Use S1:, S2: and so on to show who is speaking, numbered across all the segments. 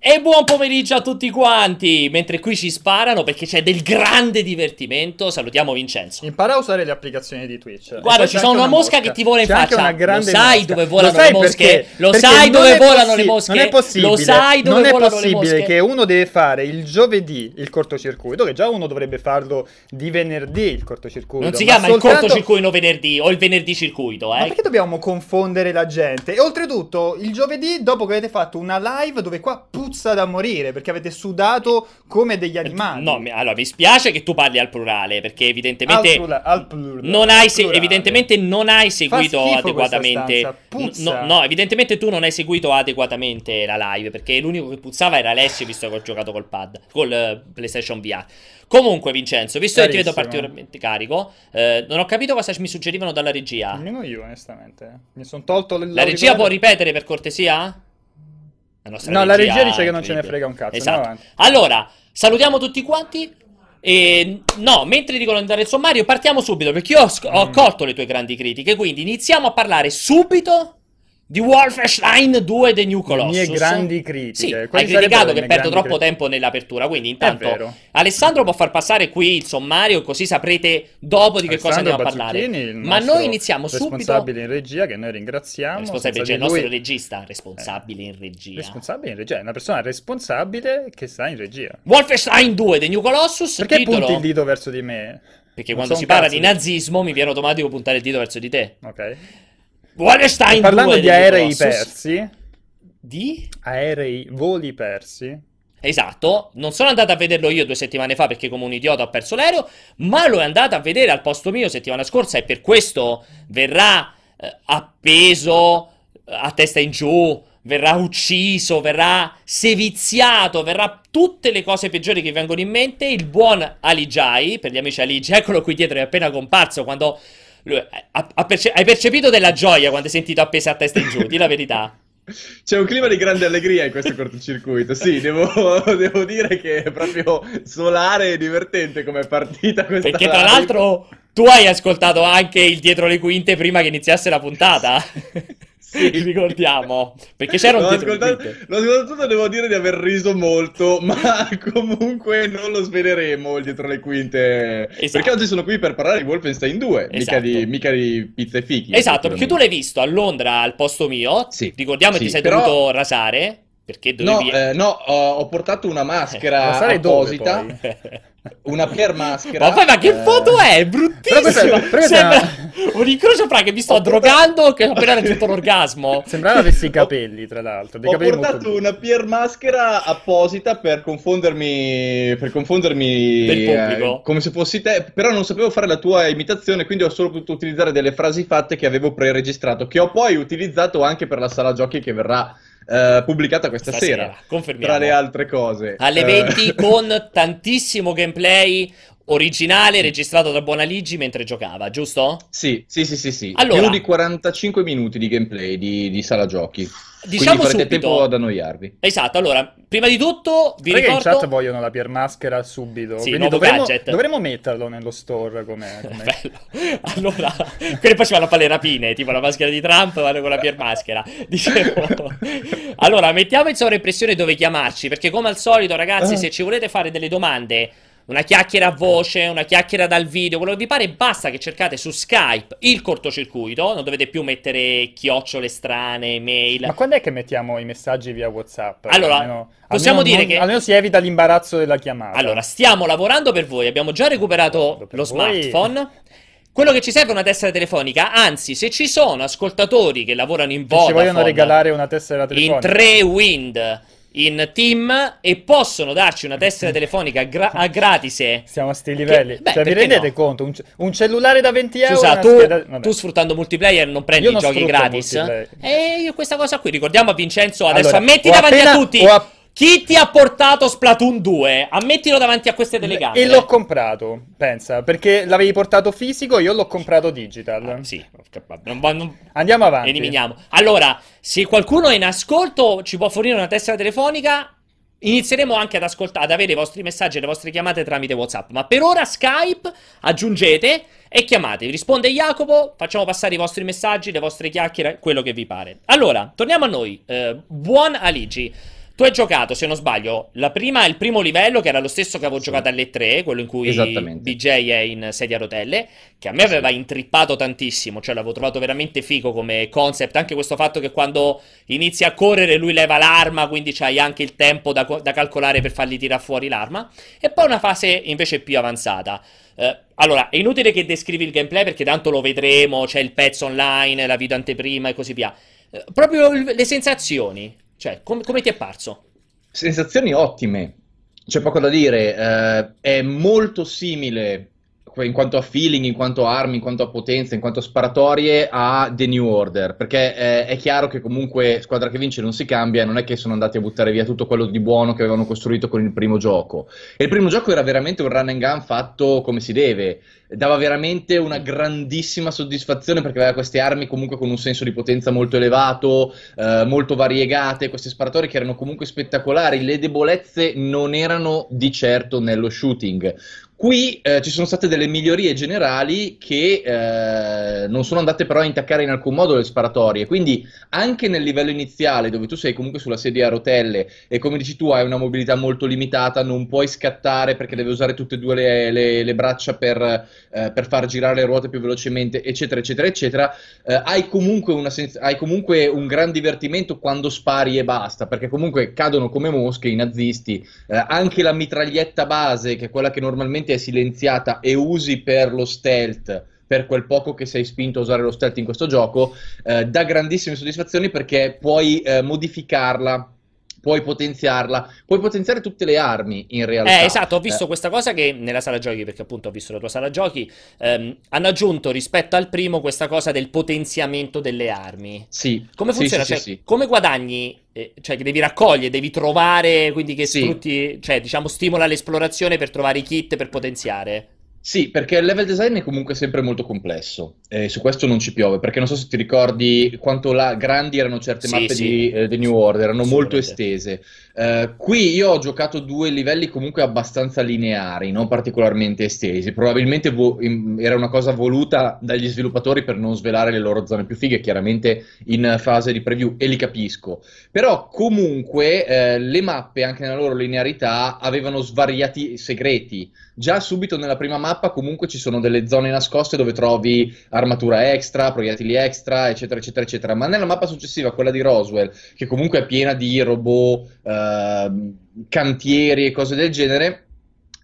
S1: E buon pomeriggio a tutti quanti! Mentre qui ci sparano perché c'è del grande divertimento, salutiamo Vincenzo.
S2: Impara a usare le applicazioni di Twitch.
S1: Guarda, ci sono una mosca, che ti vola in
S2: c'è
S1: faccia.
S2: Una grande
S1: lo sai
S2: mosca.
S1: dove volano
S2: sai
S1: le mosche?
S2: Perché?
S1: Lo
S2: Perché
S1: sai dove
S2: è
S1: volano
S2: possi-
S1: le mosche?
S2: Non è possibile.
S1: Lo sai dove
S2: non è
S1: volano le
S2: possibile che uno deve fare il giovedì il cortocircuito, che già uno dovrebbe farlo di venerdì il cortocircuito.
S1: Non si
S2: ma
S1: chiama il
S2: soltanto-
S1: cortocircuito venerdì o il venerdì circuito,
S2: Ma
S1: eh?
S2: perché dobbiamo confondere la gente? E oltretutto, il giovedì, dopo che avete fatto una live dove qua puzza da morire, perché avete sudato come degli animali.
S1: No, mi- allora mi spiace che tu parli al plurale perché
S2: al,
S1: evidentemente
S2: plura- al plur-
S1: non hai se- evidentemente non hai seguito adeguatamente no, no, evidentemente tu non hai seguito adeguatamente la live perché l'unico che puzzava era Alessio visto che ho giocato col pad col eh, PlayStation VR. Comunque Vincenzo, visto che ti vedo
S2: Carissimo.
S1: particolarmente carico, eh, non ho capito cosa mi suggerivano dalla regia.
S2: Nemmeno io, onestamente. Mi sono tolto l-
S1: La regia può ripetere per cortesia? La
S2: No, la regia dice che non ce ne frega un cazzo,
S1: Esatto. Allora, salutiamo tutti quanti. E no, mentre dicono di andare il sommario, partiamo subito perché io ho, sc- ho
S2: Mm.
S1: colto le tue grandi critiche. Quindi iniziamo a parlare subito di Wolfenstein 2 The New Colossus.
S2: mie grandi critiche.
S1: Sì, hai
S2: Quali
S1: criticato
S2: sarebbero le
S1: che perdo troppo
S2: critiche?
S1: tempo nell'apertura. Quindi, intanto. Alessandro può far passare qui il sommario, così saprete dopo di che cosa
S2: Alessandro
S1: andiamo a parlare. Ma noi iniziamo subito.
S2: responsabile in regia che noi ringraziamo.
S1: Responsabile, cioè, il nostro
S2: lui-
S1: regista, responsabile in regia.
S2: Responsabile in regia, è una persona responsabile che sta in regia.
S1: Wolfenstein 2 The New Colossus.
S2: Perché
S1: titolo...
S2: punti il dito verso di me?
S1: Perché
S2: Non
S1: quando si parla di- nazismo mi viene automatico puntare il dito verso di te.
S2: Ok.
S1: Wolfenstein
S2: Parlando
S1: 2
S2: di aerei persi,
S1: Di?
S2: aerei, voli persi.
S1: Esatto, non sono andato a vederlo io due settimane fa perché come un idiota ho perso l'aereo, ma l'ho andato a vedere al posto mio settimana scorsa e per questo verrà eh, appeso eh, a testa in giù, verrà ucciso, verrà seviziato, verrà tutte le cose peggiori che vengono in mente. Il buon Aligai, per gli amici Aligi, eccolo qui dietro, è appena comparso quando... ha- ha perce- hai percepito della gioia quando hai sentito appesa a testa in giù, di la verità.
S3: C'è un clima di grande allegria in questo cortocircuito. Sì, devo, devo dire che è proprio solare e divertente come partita questa
S1: Perché tra
S3: live.
S1: l'altro tu hai ascoltato anche il dietro le quinte prima che iniziasse la puntata.
S3: Sì.
S1: Ricordiamo. Perché c'era un
S3: L'ho
S1: dietro
S3: ascoltato, l'ho ascoltato tutto, devo dire di aver riso molto, ma comunque non lo sveleremo dietro le quinte.
S1: Esatto.
S3: Perché oggi sono qui per parlare di Wolfenstein 2, mica,
S1: Esatto.
S3: di, mica di pizza e fichi.
S1: Esatto, perché tu l'hai visto a Londra al posto mio.
S3: Sì,
S1: Ricordiamo che
S3: sì,
S1: ti sei
S3: però-
S1: dovuto rasare. Perché
S3: No,
S1: dovevi.
S3: eh, no, ho, ho portato una maschera
S2: dove,
S3: apposita? una per maschera.
S1: Ma poi, ma che
S3: eh,
S1: foto è?
S2: Però è
S1: Sembra un incrocio fra che mi sto
S3: Ho portato-
S1: drogando che ho appena raggiunto l'orgasmo.
S2: Sembrava avessi i capelli, tra l'altro. Dei
S3: Ho portato una pier maschera apposita per confondermi, per confondermi
S1: Del pubblico.
S3: eh, come se fossi te, però non sapevo fare la tua imitazione, quindi ho solo potuto utilizzare delle frasi fatte che avevo pre-registrato, che ho poi utilizzato anche per la sala giochi che verrà eh, pubblicata questa
S1: Stasera,
S3: sera, tra le altre cose.
S1: alle
S3: Eh,
S1: 20 con tantissimo gameplay originale registrato da Buonaligi mentre giocava, giusto?
S3: Sì, sì, sì, sì, sì.
S1: Allora-
S3: Più di 45 minuti di gameplay di, di sala giochi.
S1: Diciamo
S3: quindi
S1: subito.
S3: tempo ad annoiarvi.
S1: Esatto, allora, prima di tutto vi
S2: Sai che in
S1: ricordo
S2: chat vogliono la pier maschera subito.
S1: Sì,
S2: quindi dovremmo,
S1: gadget.
S2: dovremmo metterlo nello store come.
S1: Allora, quelli poi ci vanno a fare le rapine, tipo la maschera di Trump, vanno con la pier maschera. Dicevo. Allora, mettiamo in sovraimpressione dove chiamarci, perché come al solito, ragazzi,
S2: Ah.
S1: se ci volete fare delle domande, una chiacchiera a voce, una chiacchiera dal video, quello che vi pare, basta che cercate su Skype il cortocircuito, non dovete più mettere chiocciole strane, mail.
S2: Ma quando è che mettiamo i messaggi via WhatsApp?
S1: Allora,
S2: Almeno-
S1: possiamo
S2: almeno
S1: dire
S2: non-
S1: che-
S2: Almeno si evita l'imbarazzo della chiamata.
S1: Allora, stiamo lavorando per voi, abbiamo già recuperato
S2: Per
S1: lo
S2: voi.
S1: smartphone. Quello che ci serve è una tessera telefonica, anzi, se ci sono ascoltatori che lavorano in
S2: Se ci vogliono
S1: Vodafone,
S2: regalare una tessera
S1: in
S2: telefonica.
S1: 3 Wind, in Team e possono darci una tessera telefonica gra- a gratis.
S2: Siamo a sti livelli.
S1: Che- beh,
S2: cioè, vi rendete
S1: no?
S2: conto? Un, un cellulare da 20 euro.
S1: Scusa, tu,
S2: scheda-
S1: tu sfruttando multiplayer non prendi
S2: non
S1: giochi gratis? E io questa cosa qui, ricordiamo a Vincenzo, adesso
S2: Allora,
S1: ammetti davanti
S2: appena-
S1: a tutti.
S2: ho app-
S1: Chi ti ha portato Splatoon 2? Ammettilo davanti a queste telecamere.
S2: E l'ho comprato, pensa, perché l'avevi portato fisico, io l'ho comprato digital.
S1: Ah, sì, non, non-
S2: Andiamo avanti.
S1: eliminiamo. Allora, se qualcuno è in ascolto ci può fornire una tessera telefonica, inizieremo anche ad ascoltare, ad avere i vostri messaggi e le vostre chiamate tramite WhatsApp. Ma per ora Skype aggiungete e chiamate. Risponde Jacopo, facciamo passare i vostri messaggi, le vostre chiacchiere, quello che vi pare. Allora, torniamo a noi. Eh, buon Aligi. Tu hai giocato, se non sbaglio, la prima, il primo livello, che era lo stesso che avevo
S3: Sì.
S1: giocato alle 3, quello in cui. BJ è in sedia a rotelle, che a me aveva intrippato tantissimo, cioè l'avevo trovato veramente figo come concept, anche questo fatto che quando inizi a correre lui leva l'arma, quindi c'hai anche il tempo da, da calcolare per fargli tirare fuori l'arma, e poi una fase invece più avanzata. Eh, allora, è inutile che descrivi il gameplay perché tanto lo vedremo, c'è il pezzo online, la video anteprima e così via. Eh, proprio le sensazioni, cioè, com- come ti è parso?
S3: Sensazioni ottime, c'è poco da dire, eh, è molto simile in quanto a feeling, in quanto a armi, in quanto a potenza, in quanto a sparatorie a The New Order, perché eh, è chiaro che comunque squadra che vince non si cambia, non è che sono andati a buttare via tutto quello di buono che avevano costruito con il primo gioco. E il primo gioco era veramente un run and gun fatto come si deve, dava veramente una grandissima soddisfazione perché aveva queste armi comunque con un senso di potenza molto elevato, eh, molto variegate, queste sparatorie che erano comunque spettacolari, le debolezze non erano di certo nello shooting. Qui eh, ci sono state delle migliorie generali che eh, non sono andate però a intaccare in alcun modo le sparatorie, quindi anche nel livello iniziale dove tu sei comunque sulla sedia a rotelle e come dici tu hai una mobilità molto limitata, non puoi scattare perché devi usare tutte e due le, le- le braccia per, eh, per far girare le ruote più velocemente, eccetera, eccetera, eccetera, eh, hai, comunque sens- hai comunque un gran divertimento quando spari e basta, perché comunque cadono come mosche i nazisti, eh, anche la mitraglietta base, che è quella che normalmente è silenziata e usi per lo stealth, per quel poco che sei spinto a usare lo stealth in questo gioco, eh, dà grandissime soddisfazioni perché puoi eh, modificarla. Puoi potenziarla, puoi potenziare tutte le armi in realtà.
S1: Eh, esatto, ho visto
S3: Eh,
S1: questa cosa che nella sala giochi, perché appunto ho visto la tua sala giochi, ehm, hanno aggiunto rispetto al primo questa cosa del potenziamento delle armi.
S3: sì,
S1: Come funziona?
S3: sì,
S1: Cioè,
S3: sì, sì.
S1: come guadagni? eh, cioè, che devi raccogliere, devi trovare, quindi che
S3: Sì.
S1: sfrutti, cioè, diciamo, stimola l'esplorazione per trovare i kit per potenziare.
S3: Sì, perché il level design è comunque sempre molto complesso e su questo non ci piove, perché non so se ti ricordi quanto la- grandi erano certe
S1: Sì,
S3: mappe
S1: sì.
S3: di eh, The New Order, erano molto estese. Eh, qui io ho giocato due livelli comunque abbastanza lineari, non particolarmente estesi, probabilmente vo- in- era una cosa voluta dagli sviluppatori per non svelare le loro zone più fighe, chiaramente in fase di preview, e li capisco. Però comunque eh, le mappe, anche nella loro linearità, avevano svariati segreti. Già subito nella prima mappa comunque ci sono delle zone nascoste dove trovi armatura extra, proiettili extra, eccetera, eccetera, eccetera. Ma nella mappa successiva, quella di Roswell, che comunque è piena di robot, ehm, cantieri e cose del genere,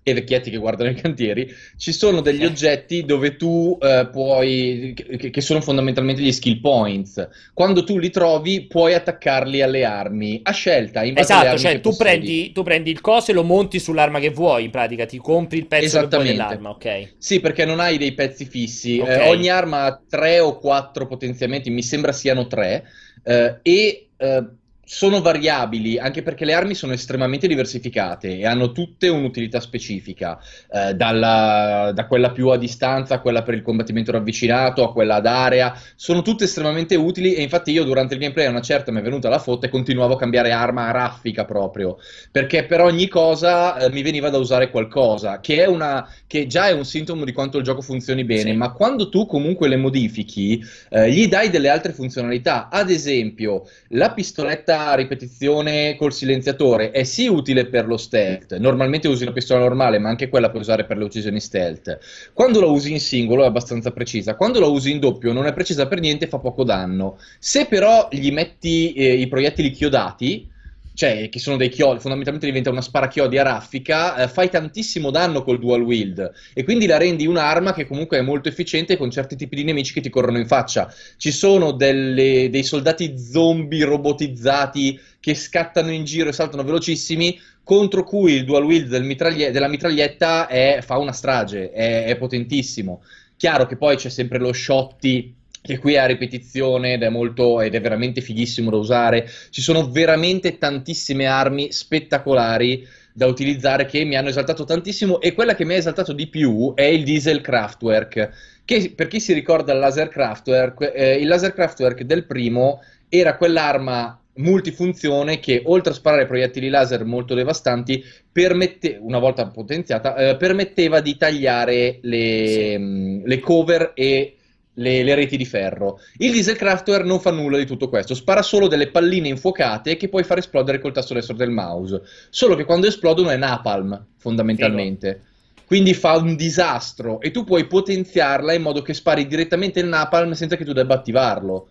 S3: e vecchietti che guardano i cantieri, ci sono degli
S1: Eh.
S3: oggetti dove tu eh, puoi, che, che sono fondamentalmente gli skill points. Quando tu li trovi, puoi attaccarli alle armi a scelta. in base
S1: Esatto, cioè tu prendi, tu prendi il coso e lo monti sull'arma che vuoi, in pratica, ti compri il pezzo che vuoi dell'arma, ok?
S3: Sì, perché non hai dei pezzi fissi.
S1: Ok.
S3: Eh, ogni arma ha tre o quattro potenziamenti, mi sembra siano tre, eh, e eh, sono variabili, anche perché le armi sono estremamente diversificate e hanno tutte un'utilità specifica, eh, dalla- da quella più a distanza a quella per il combattimento ravvicinato, a quella ad area, sono tutte estremamente utili e infatti io durante il gameplay a una certa mi è venuta la foto e continuavo a cambiare arma a raffica proprio, perché per ogni cosa eh, mi veniva da usare qualcosa, che è una che già è un sintomo di quanto il gioco funzioni bene,
S1: Sì.
S3: ma quando tu comunque le modifichi, eh, gli dai delle altre funzionalità. Ad esempio, la pistoletta a ripetizione col silenziatore è sì utile per lo stealth. Normalmente usi una pistola normale, ma anche quella puoi usare per le uccisioni stealth. Quando la usi in singolo è abbastanza precisa. Quando la usi in doppio non è precisa per niente e fa poco danno. Se però gli metti eh, i proiettili chiodati, cioè che sono dei chiodi, fondamentalmente diventa una sparachiodi a raffica, eh, fai tantissimo danno col dual wield e quindi la rendi un'arma che comunque è molto efficiente con certi tipi di nemici che ti corrono in faccia. Ci sono delle- dei soldati zombie robotizzati che scattano in giro e saltano velocissimi, contro cui il dual wield del mitraglie- della mitraglietta è- fa una strage, è, è potentissimo. Chiaro che poi c'è sempre lo shotty che qui è a ripetizione ed è molto ed è veramente fighissimo da usare. Ci sono veramente tantissime armi spettacolari da utilizzare che mi hanno esaltato tantissimo e quella che mi ha esaltato di più è il diesel Kraftwerk che per chi si ricorda il laser Kraftwerk eh, il laser Kraftwerk del primo era quell'arma multifunzione che oltre a sparare proiettili laser molto devastanti permette, una volta potenziata eh, permetteva di tagliare le,
S1: Sì.
S3: mh, le cover e le, le reti di ferro. Il Dieselcraftware non fa nulla di tutto questo, spara solo delle palline infuocate che puoi far esplodere col tasto destro del mouse. Solo che quando esplodono è napalm, fondamentalmente. Quindi fa un disastro e tu puoi potenziarla in modo che spari direttamente il napalm senza che tu debba attivarlo.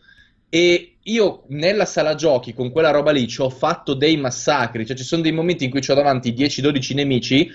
S3: E io nella sala giochi con quella roba lì ci ho fatto dei massacri, cioè ci sono dei momenti in cui ho davanti 10-12 nemici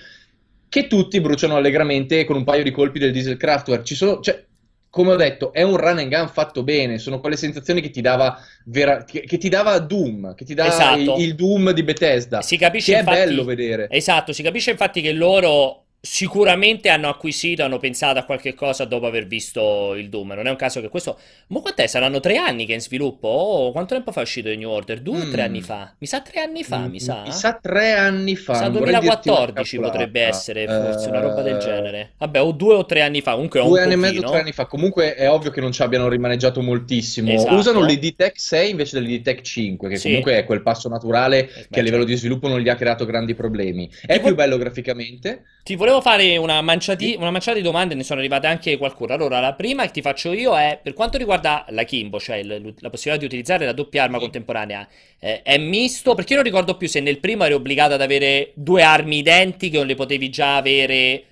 S3: che tutti bruciano allegramente con un paio di colpi del diesel craftware. Ci sono, cioè, come ho detto, è un run and gun fatto bene, sono quelle sensazioni che ti dava, vera, che, che ti dava Doom, che ti dava
S1: Esatto.
S3: il, il Doom di Bethesda.
S1: Si capisce
S3: che è
S1: infatti-
S3: bello vedere.
S1: Esatto, si capisce infatti che loro sicuramente hanno acquisito, hanno pensato a qualche cosa dopo aver visto il Doom. Non è un caso che questo. Ma quant'è? Saranno tre anni che è in sviluppo? Oh, quanto tempo fa è uscito The New Order? Due o tre
S3: Mm.
S1: anni fa? Mi sa tre anni fa,
S3: Mm,
S1: mi sa.
S3: Mi sa tre anni fa.
S1: Mi sa
S3: non vorrei dirti una
S1: 2014
S3: cavolata.
S1: potrebbe essere, forse una roba del
S3: Eh,
S1: genere. Vabbè, o due o tre anni fa, comunque
S3: Due anni e mezzo, tre anni fa. Comunque è ovvio che non ci abbiano rimaneggiato moltissimo.
S1: Esatto.
S3: Usano l'ID Tech 6 invece dell'ID Tech 5, che
S1: Sì.
S3: comunque è quel passo naturale
S1: Eh,
S3: che a livello
S1: certo.
S3: di sviluppo non gli ha creato grandi problemi. È più bello graficamente.
S1: Ti volevo fare una manciati- una manciata di domande, ne sono arrivate anche qualcuno. Allora, la prima che ti faccio io è per quanto riguarda la Kimbo, cioè il- la possibilità di utilizzare la doppia arma contemporanea, eh, è misto? Perché io non ricordo più se nel primo eri obbligato ad avere due armi identiche o le potevi già avere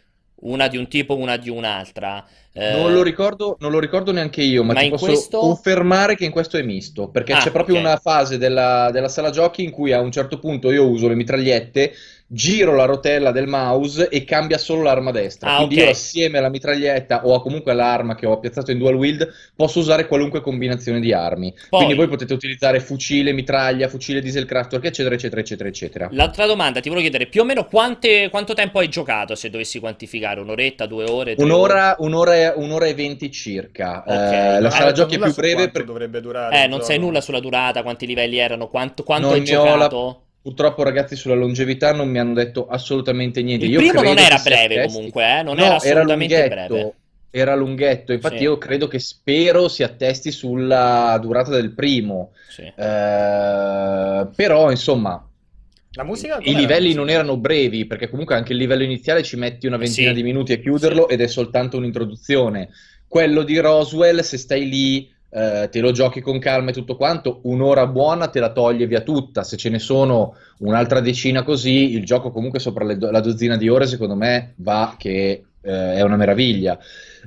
S1: una di un tipo, una di un'altra. Eh,
S3: Non lo ricordo, non lo ricordo neanche io, ma,
S1: Ma
S3: ti posso
S1: questo?
S3: confermare che in questo è misto, perché
S1: Ah,
S3: c'è proprio
S1: ok.
S3: una fase della, della sala giochi in cui a un certo punto io uso le mitragliette, giro la rotella del mouse e cambia solo l'arma destra.
S1: Ah,
S3: Quindi
S1: ok.
S3: io assieme alla mitraglietta o comunque all'arma che ho piazzato in dual wield posso usare qualunque combinazione di armi.
S1: Poi-
S3: Quindi voi potete utilizzare fucile, mitraglia, fucile dieselcraftwork, eccetera, eccetera, eccetera, eccetera.
S1: L'altra domanda ti volevo chiedere più o meno quante- quanto tempo hai giocato se dovessi quantificare? Un'oretta, due ore, tre ore?
S3: Un'ora, un'ora e, un'ora e venti circa.
S1: Ok.
S3: Eh,
S1: Non
S3: la sala
S2: detto
S3: giochi è più breve per-
S2: dovrebbe durare
S1: Eh, non
S2: gioco.
S1: sai nulla sulla durata, quanti livelli erano, quanto, quanto
S3: Non
S1: hai
S3: ho la-
S1: giocato?
S3: Purtroppo, ragazzi, sulla longevità non mi hanno detto assolutamente niente.
S1: Il
S3: Io
S1: primo non era breve
S3: attesti-
S1: comunque, eh? Non
S3: No,
S1: era assolutamente
S3: lunghetto,
S1: breve.
S3: Era lunghetto, infatti
S1: Sì.
S3: io credo che spero si attesti sulla durata del primo.
S1: Sì.
S3: Eh, però, insomma,
S2: La musica?
S3: i livelli
S2: la
S3: non erano brevi, perché comunque anche il livello iniziale ci metti una ventina
S1: Sì.
S3: di minuti a chiuderlo ed è soltanto un'introduzione. Quello di Roswell, se stai lì, eh, te lo giochi con calma e tutto quanto, un'ora buona te la toglie via tutta. Se ce ne sono un'altra decina così, il gioco comunque sopra do- la dozzina di ore, secondo me, va che eh, è una meraviglia.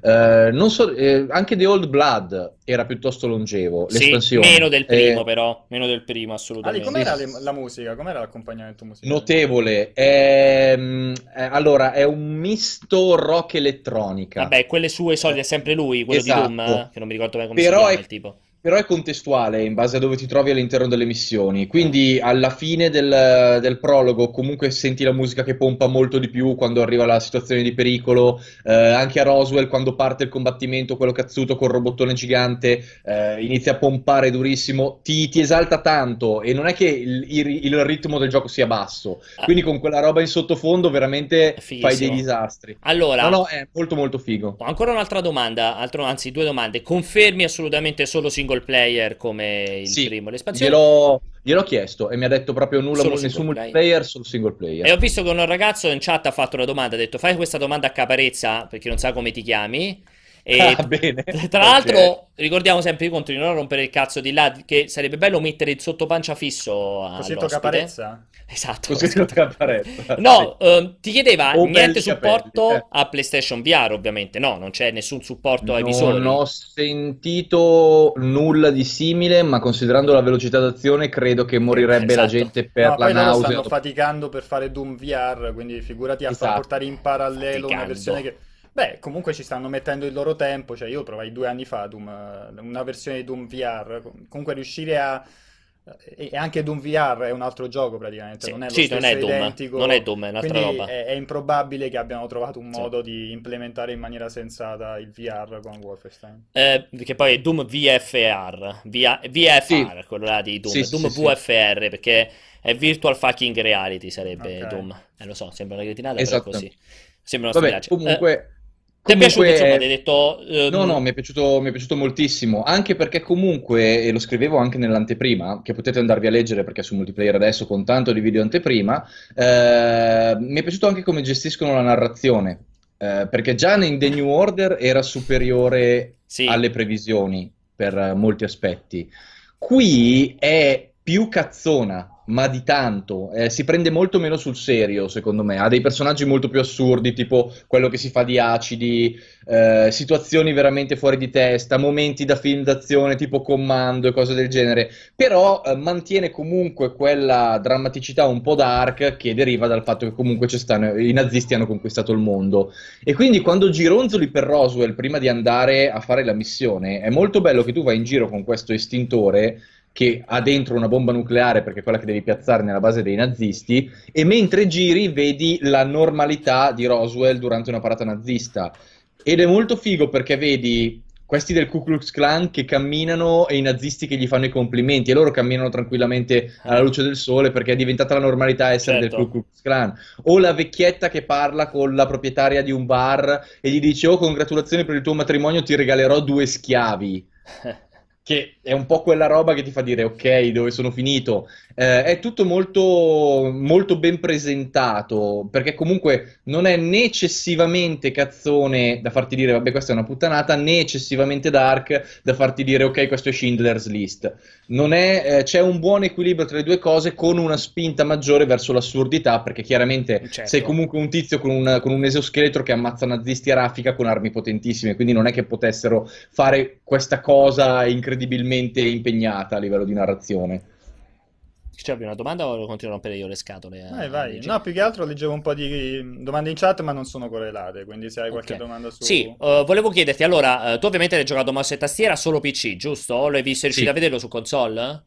S3: Eh, non so, eh, anche The Old Blood era piuttosto longevo,
S1: Sì,
S3: l'espansione.
S1: meno del primo
S3: Eh,
S1: però, meno del primo
S2: Ali,
S1: assolutamente.
S2: com'era
S3: Sì.
S2: le- la musica? Com'era l'accompagnamento musicale?
S3: Notevole, eh, allora è un misto rock elettronica,
S1: Vabbè, quelle sue solite è sempre lui, quello
S3: Esatto.
S1: di Doom, eh, che non mi ricordo mai come
S3: Però
S1: si chiama
S3: è-
S1: il tipo.
S3: Però è contestuale in base a dove ti trovi all'interno delle missioni. Quindi alla fine del, del prologo comunque senti la musica che pompa molto di più quando arriva la situazione di pericolo. Eh, anche a Roswell quando parte il combattimento, quello cazzuto col robottone gigante, eh, inizia a pompare durissimo, ti, ti esalta tanto e non è che il, il- il ritmo del gioco sia basso. Quindi con quella roba in sottofondo veramente
S1: È
S3: fai
S1: fighissimo.
S3: dei disastri.
S1: Allora,
S3: No, no, è molto molto figo.
S1: ancora un'altra domanda, altro- anzi due domande. Confermi assolutamente solo single player come il
S3: Sì,
S1: primo, l'espansione?
S3: Gliel'ho, gliel'ho chiesto e mi ha detto proprio nulla,
S1: Solo
S3: nessun multiplayer, solo single player.
S1: E ho visto che un ragazzo in chat ha fatto una domanda, ha detto fai questa domanda a caparezza perché non sa come ti chiami. E
S3: Ah, bene.
S1: tra l'altro ricordiamo sempre di di non rompere il cazzo di là che sarebbe bello mettere il sottopancia fisso
S2: tocca Caparezza?
S1: Esatto.
S3: Così lo caparezza.
S1: No, ehm, ti chiedeva
S3: O
S1: niente supporto
S3: capelli, eh.
S1: a PlayStation VR, ovviamente. No, non c'è nessun supporto ai
S3: Non
S1: visori.
S3: ho sentito nulla di simile, ma considerando la velocità d'azione, credo che morirebbe la
S1: Esatto.
S3: gente per
S2: no,
S3: la
S2: poi
S3: nausea.
S2: stanno faticando per fare Doom VR, quindi figurati a far
S3: Esatto.
S2: portare in parallelo una
S1: Faticando.
S2: versione che... Beh, comunque ci stanno mettendo il loro tempo, cioè io provai due anni fa Doom, eh, una versione di Doom VR, comunque riuscire a... E anche Doom VR è un altro gioco praticamente,
S1: Sì,
S2: non è lo
S1: sì, non è Doom,
S2: identico,
S1: non è Doom, è un'altra
S2: quindi
S1: roba.
S2: È, è improbabile che abbiano trovato un
S1: Sì.
S2: modo di implementare in maniera sensata il VR con Wolfenstein.
S1: Eh, che poi è Doom VFR, via- VFR,
S3: Sì.
S1: quello là di Doom,
S3: Sì, sì,
S1: Doom
S3: sì, sì.
S1: VFR, perché è Virtual Fucking Reality sarebbe
S2: Ok.
S1: Doom. Eh, lo so, sembra una cretinata, però è
S3: Esatto.
S1: così. Sembra una
S3: Vabbè, comunque...
S1: Eh, ti è piaciuto, insomma, ti hai detto... ehm,
S3: No, no, mi è piaciuto, mi è piaciuto moltissimo, anche perché comunque, e lo scrivevo anche nell'anteprima, che potete andarvi a leggere perché su multiplayer adesso con tanto di video anteprima, eh, mi è piaciuto anche come gestiscono la narrazione, eh, perché già in The New Order era superiore
S1: Sì.
S3: alle previsioni per molti aspetti. Qui è più cazzona, ma di tanto. Eh, si prende molto meno sul serio, secondo me. Ha dei personaggi molto più assurdi, tipo quello che si fa di acidi, eh, situazioni veramente fuori di testa, momenti da film d'azione tipo Commando e cose del genere. Però eh, mantiene comunque quella drammaticità un po' dark che deriva dal fatto che comunque stanno, i nazisti hanno conquistato il mondo. E quindi quando gironzoli per Roswell prima di andare a fare la missione, è molto bello che tu vai in giro con questo estintore che ha dentro una bomba nucleare perché è quella che devi piazzare nella base dei nazisti e mentre giri vedi la normalità di Roswell durante una parata nazista. Ed è molto figo perché vedi questi del Ku Klux Klan che camminano e i nazisti che gli fanno i complimenti e loro camminano tranquillamente alla luce del sole perché è diventata la normalità essere
S1: Certo.
S3: del Ku Klux Klan. O la vecchietta che parla con la proprietaria di un bar e gli dice oh congratulazioni per il tuo matrimonio ti regalerò due schiavi che è un po' quella roba che ti fa dire ok, dove sono finito. Eh, è tutto molto, molto ben presentato, perché comunque non è né eccessivamente cazzone da farti dire vabbè questa è una puttanata, né eccessivamente dark da farti dire ok questo è Schindler's List. Non è, eh, c'è un buon equilibrio tra le due cose con una spinta maggiore verso l'assurdità, perché chiaramente
S1: Certo.
S3: sei comunque un tizio con un, con un esoscheletro che ammazza nazisti a raffica con armi potentissime, quindi non è che potessero fare questa cosa incredibilmente impegnata a livello di narrazione.
S1: C'è una domanda o continuo a rompere io le scatole? eh,
S2: Vai, vai. No, più che altro leggevo un po' di domande in chat, ma non sono correlate, quindi se hai qualche
S1: Ok.
S2: domanda su...
S1: Sì, eh, volevo chiederti, allora, eh, tu ovviamente hai giocato mouse e tastiera solo PC, giusto? O l'hai visto, riuscito
S3: Sì.
S1: a vederlo su console?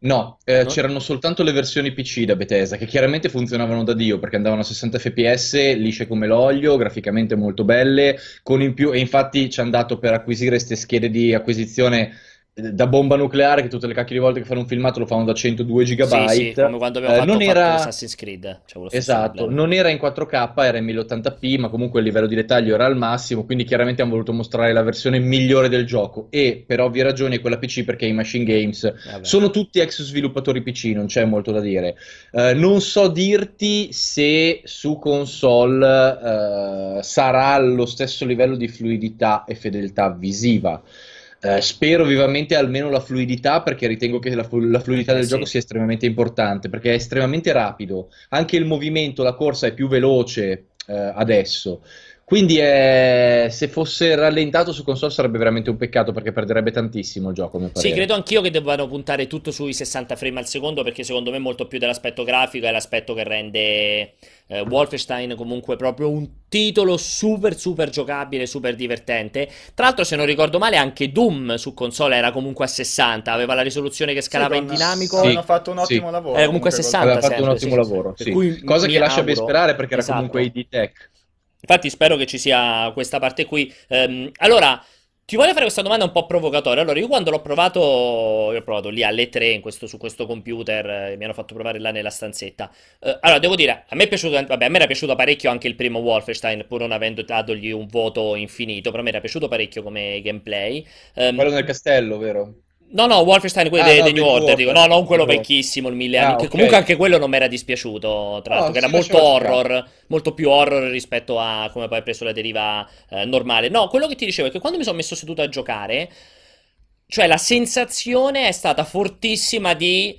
S3: No, eh,
S1: No?
S3: c'erano soltanto le versioni PC da Bethesda, che chiaramente funzionavano da Dio, perché andavano a 60 fps, lisce come l'olio, graficamente molto belle, con in più, e infatti ci hanno dato per acquisire queste schede di acquisizione da bomba nucleare, che tutte le cacchio di volte che fanno un filmato lo fanno da 102 GB.
S1: Sì, sì, come quando abbiamo
S3: Eh,
S1: fatto,
S3: non
S1: fatto
S3: era...
S1: Assassin's Creed. cioè
S3: Esatto, non era in 4K, era in 1080p, ma comunque il livello di dettaglio era al massimo, quindi chiaramente hanno voluto mostrare la versione migliore del gioco e per ovvie ragioni è quella PC perché i Machine Games
S1: Vabbè.
S3: sono tutti ex sviluppatori PC, non c'è molto da dire. Eh, non so dirti se su console eh, sarà allo stesso livello di fluidità e fedeltà visiva. Eh, spero vivamente almeno la fluidità perché ritengo che la, la fluidità
S1: Eh,
S3: del
S1: sì.
S3: gioco sia estremamente importante perché è estremamente rapido. Anche il movimento, la corsa è più veloce eh, adesso. Quindi eh, se fosse rallentato su console sarebbe veramente un peccato perché perderebbe tantissimo il gioco, a mio
S1: Sì, credo anch'io che debbano puntare tutto sui 60 frame al secondo perché secondo me molto più dell'aspetto grafico è l'aspetto che rende eh, Wolfenstein comunque proprio un titolo super super giocabile, super divertente. Tra l'altro se non ricordo male anche Doom su console era comunque a 60, aveva la risoluzione che
S2: Sì,
S1: scalava in
S2: con-
S1: dinamico.
S3: Sì.
S2: Hanno fatto un ottimo
S3: sì.
S2: lavoro.
S1: Era comunque
S2: col-
S1: 60
S3: Aveva fatto un
S1: sempre,
S3: ottimo
S1: sì.
S3: lavoro, sì.
S1: cui
S3: Cosa che lascia ben sperare perché era
S1: Esatto.
S3: comunque ID Tech.
S1: Infatti spero che ci sia questa parte qui. Ehm, allora, ti voglio fare questa domanda un po' provocatoria. Allora, io quando l'ho provato, io ho provato lì alle 3 in questo- su questo computer, eh, mi hanno fatto provare là nella stanzetta. Eh, allora, devo dire, a me è piaciuto, vabbè, a me era piaciuto parecchio anche il primo Wolfenstein, pur non avendo datogli un voto infinito, però a me era piaciuto parecchio come gameplay. Ehm,
S3: Quello nel castello, vero?
S1: No, no, Wolfenstein, quello
S3: Ah,
S1: dei
S3: no,
S1: New Order,
S3: Order.
S1: dico. No, non quello vecchissimo, il mille
S3: Ah,
S1: anni, che
S3: ok.
S1: comunque anche quello non mi era dispiaciuto, tra l'altro, che era molto horror, molto più horror rispetto a come poi ha preso la deriva eh, normale. No, quello che ti dicevo è che quando mi sono messo seduto a giocare, cioè la sensazione è stata fortissima di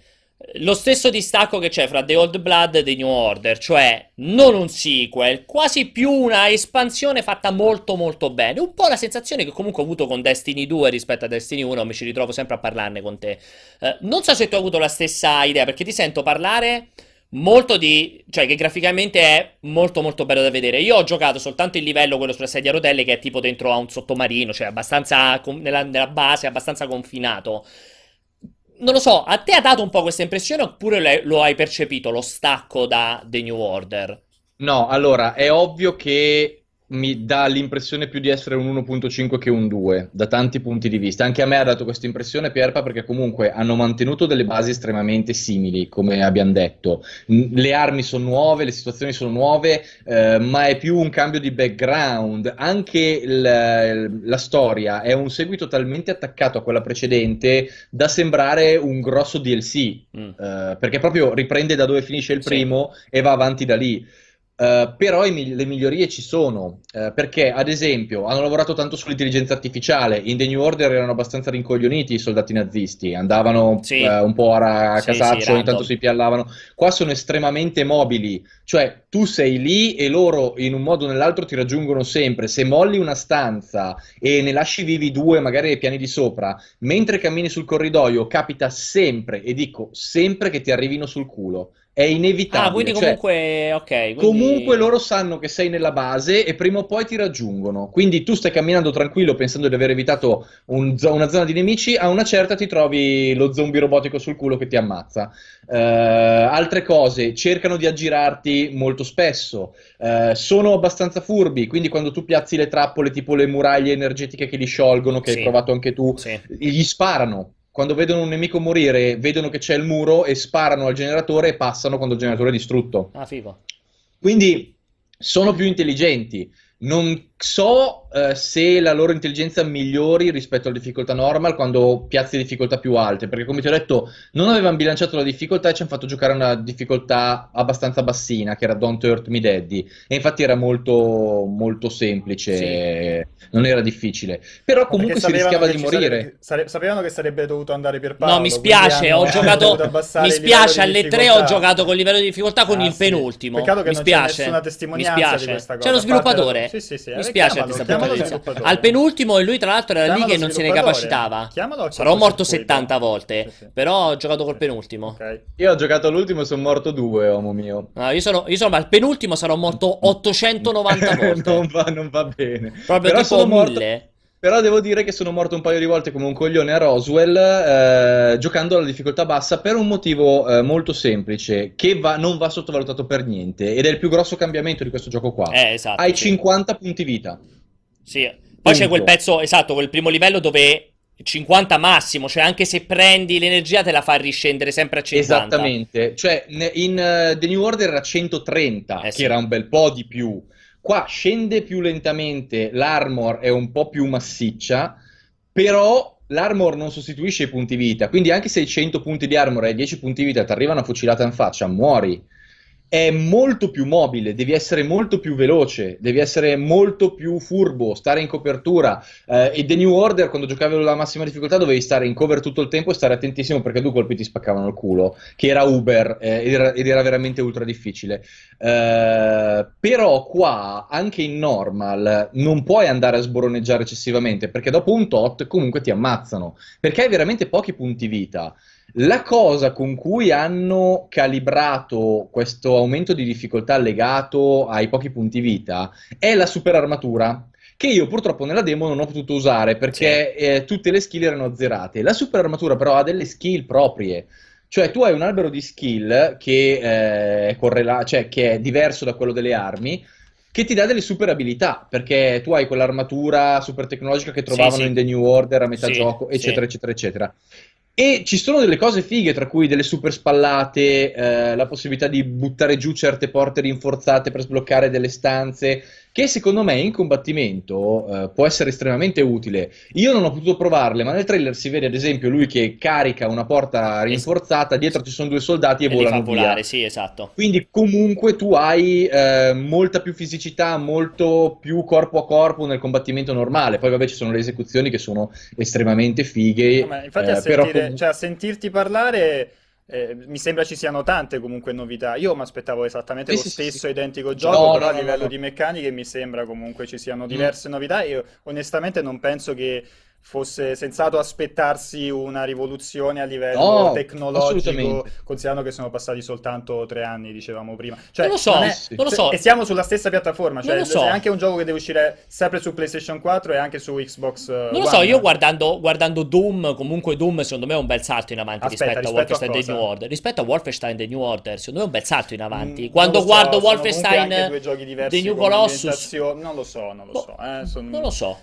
S1: lo stesso distacco che c'è fra The Old Blood e The New Order, cioè non un sequel, quasi più una espansione fatta molto molto bene. Un po' la sensazione che comunque ho avuto con Destiny 2 rispetto a Destiny 1, mi ci ritrovo sempre a parlarne con te. Eh, non so se tu hai avuto la stessa idea, perché ti sento parlare molto di... cioè che graficamente è molto molto bello da vedere. Io ho giocato soltanto il livello, quello sulla sedia a rotelle, che è tipo dentro a un sottomarino, cioè abbastanza... con- nella, nella base, abbastanza confinato. Non lo so, a te ha dato un po' questa impressione oppure lo hai percepito, lo stacco da The New Order?
S3: No, allora, è ovvio che mi dà l'impressione più di essere un 1.5 che un 2, da tanti punti di vista. Anche a me ha dato questa impressione, Pierpa, perché comunque hanno mantenuto delle basi estremamente simili, come abbiamo detto. Le armi sono nuove, le situazioni sono nuove, eh, ma è più un cambio di background. Anche il- la storia è un seguito talmente attaccato a quella precedente da sembrare un grosso DLC.
S1: Mm.
S3: Eh, perché proprio riprende da dove finisce il
S1: Sì.
S3: primo e va avanti da lì. Uh, però mi- le migliorie ci sono, uh, perché ad esempio hanno lavorato tanto sull'intelligenza artificiale, in The New Order erano abbastanza rincoglioniti i soldati nazisti, andavano
S1: Sì.
S3: uh, un po' a ra-
S1: Sì, sì,
S3: casaccio, ogni tanto si piallavano, qua sono estremamente mobili, cioè tu sei lì e loro in un modo o nell'altro ti raggiungono sempre, se molli una stanza e ne lasci vivi due magari ai piani di sopra, mentre cammini sul corridoio capita sempre, e dico sempre che ti arrivino sul culo. È inevitabile.
S1: Ah, quindi
S3: cioè,
S1: comunque, ok, quindi...
S3: Comunque loro sanno che sei nella base e prima o poi ti raggiungono. Quindi tu stai camminando tranquillo pensando di aver evitato un una zona di nemici, a una certa ti trovi lo zombie robotico sul culo che ti ammazza. Eh, altre cose, cercano di aggirarti molto spesso, Eh, sono abbastanza furbi, quindi quando tu piazzi le trappole tipo le muraglie energetiche che li sciolgono, che
S1: Sì.
S3: hai provato anche tu,
S1: Sì.
S3: gli sparano. Quando vedono un nemico morire, vedono che c'è il muro e sparano al generatore e passano quando il generatore è distrutto.
S1: Ah, figo.
S3: Quindi sono più intelligenti. Non so eh, se la loro intelligenza migliori rispetto alla difficoltà normal quando piazzi difficoltà più alte, perché come ti ho detto, non avevano bilanciato la difficoltà e ci hanno fatto giocare una difficoltà abbastanza bassina, che era Don't Hurt Me Daddy, e infatti era molto, molto semplice, non era difficile. Però comunque si rischiava di morire.
S2: sarebbe- sare- sapevano che sarebbe dovuto andare per Paolo.
S1: No, mi spiace, ho giocato. Mi spiace, alle 3 ho giocato con livello di difficoltà con
S2: Ah,
S1: il
S2: sì.
S1: penultimo.
S2: Peccato che
S1: mi
S2: non c'è
S1: spiace.
S2: nessuna
S1: Mi
S2: testimonianza
S1: spiace.
S2: di questa
S1: C'è lo sviluppatore.
S2: Sì, sì, sì,
S1: Mi
S2: eh,
S1: spiace
S2: chiamalo,
S1: questa
S2: chiamalo
S1: brutta notizia. Al penultimo e lui tra l'altro era lì
S2: Chiamalo
S1: che non se ne capacitava.
S2: Chiamalo
S1: Sarò morto
S2: cortocircuito.
S1: 70 volte,
S2: Sì, sì.
S1: però ho giocato col penultimo.
S3: Io ho giocato all'ultimo e sono morto due, uomo mio.
S1: No, io sono, io sono al penultimo sarò morto 890 volte.
S3: non, va, non va bene.
S1: Proprio
S3: Però
S1: tipo
S3: sono morto.
S1: 1000.
S3: Però devo dire che sono morto un paio di volte come un coglione a Roswell eh, giocando alla difficoltà bassa per un motivo eh, molto semplice che va- non va sottovalutato per niente ed è il più grosso cambiamento di questo gioco qua.
S1: Eh, esatto.
S3: Hai
S1: sì.
S3: 50 punti vita.
S1: Sì. Poi c'è
S3: Punto.
S1: quel pezzo, esatto, quel primo livello dove 50 massimo, cioè anche se prendi l'energia te la fa riscendere sempre a 50.
S3: Esattamente. Cioè in eh, The New Order era 130,
S1: Eh,
S3: che
S1: sì.
S3: era un bel po' di più. Qua scende più lentamente, l'armor è un po' più massiccia, però l'armor non sostituisce i punti vita, quindi anche se hai 100 punti di armor e hai 10 punti vita ti arriva una fucilata in faccia, muori. È molto più mobile, devi essere molto più veloce, devi essere molto più furbo, stare in copertura. Eh, e The New Order, quando giocavi alla massima difficoltà, dovevi stare in cover tutto il tempo e stare attentissimo perché due colpi ti spaccavano il culo, che era Uber eh, ed, era, ed era veramente ultra difficile. Eh, però qua, anche in normal, non puoi andare a sboroneggiare eccessivamente perché dopo un tot comunque ti ammazzano, perché hai veramente pochi punti vita. La cosa con cui hanno calibrato questo aumento di difficoltà legato ai pochi punti vita è la super armatura. Che io purtroppo nella demo non ho potuto usare perché eh, tutte le skill erano azzerate. La super armatura però ha delle skill proprie. Cioè, tu hai un albero di skill che, eh, è correla- cioè, che è diverso da quello delle armi, che ti dà delle super abilità, perché tu hai quell'armatura super tecnologica che trovavano
S1: sì.
S3: in The New Order a metà
S1: Sì,
S3: gioco,
S1: sì.
S3: eccetera, eccetera, eccetera. E ci sono delle cose fighe, tra cui delle super spallate, eh, la possibilità di buttare giù certe porte rinforzate per sbloccare delle stanze, che secondo me in combattimento eh, può essere estremamente utile. Io non ho potuto provarle, ma nel trailer si vede ad esempio lui che carica una porta rinforzata, dietro ci sono due soldati e,
S1: E
S3: volano
S1: volare, sì, esatto.
S3: Quindi comunque tu hai eh, molta più fisicità, molto più corpo a corpo nel combattimento normale. Poi vabbè ci sono le esecuzioni che sono estremamente fighe.
S2: No, ma infatti a,
S3: eh, però
S2: sentire-
S3: comunque-
S2: cioè, a sentirti parlare eh, mi sembra ci siano tante comunque novità. Io mi aspettavo esattamente
S3: Sì,
S2: lo
S3: sì,
S2: stesso
S3: sì.
S2: identico gioco,
S3: no,
S2: però a
S3: no,
S2: livello
S3: no.
S2: di meccaniche mi sembra comunque ci
S3: Mm.
S2: siano diverse novità. Io onestamente non penso che fosse sensato aspettarsi una rivoluzione a livello
S3: No,
S2: tecnologico, considerando che sono passati soltanto tre anni, dicevamo prima. Cioè,
S1: Non lo so,
S2: è-
S3: sì.
S1: non lo so.
S2: E siamo sulla stessa piattaforma, cioè
S1: Non so.
S2: è anche un gioco che deve uscire sempre su PlayStation 4 e anche su Xbox eh,
S1: Non lo so, io guardando, guardando Doom, comunque Doom secondo me è un bel salto in avanti
S2: Aspetta,
S1: rispetto, a
S2: rispetto a
S1: Wolfenstein The
S2: cosa?
S1: New Order. Rispetto a Wolfenstein The New Order, secondo me è un bel salto in avanti.
S2: Mm,
S1: Quando
S2: non so,
S1: guardo Wolfenstein The New Colossus,
S2: non lo so, non lo
S1: boh,
S2: so, eh, son-
S1: non lo so.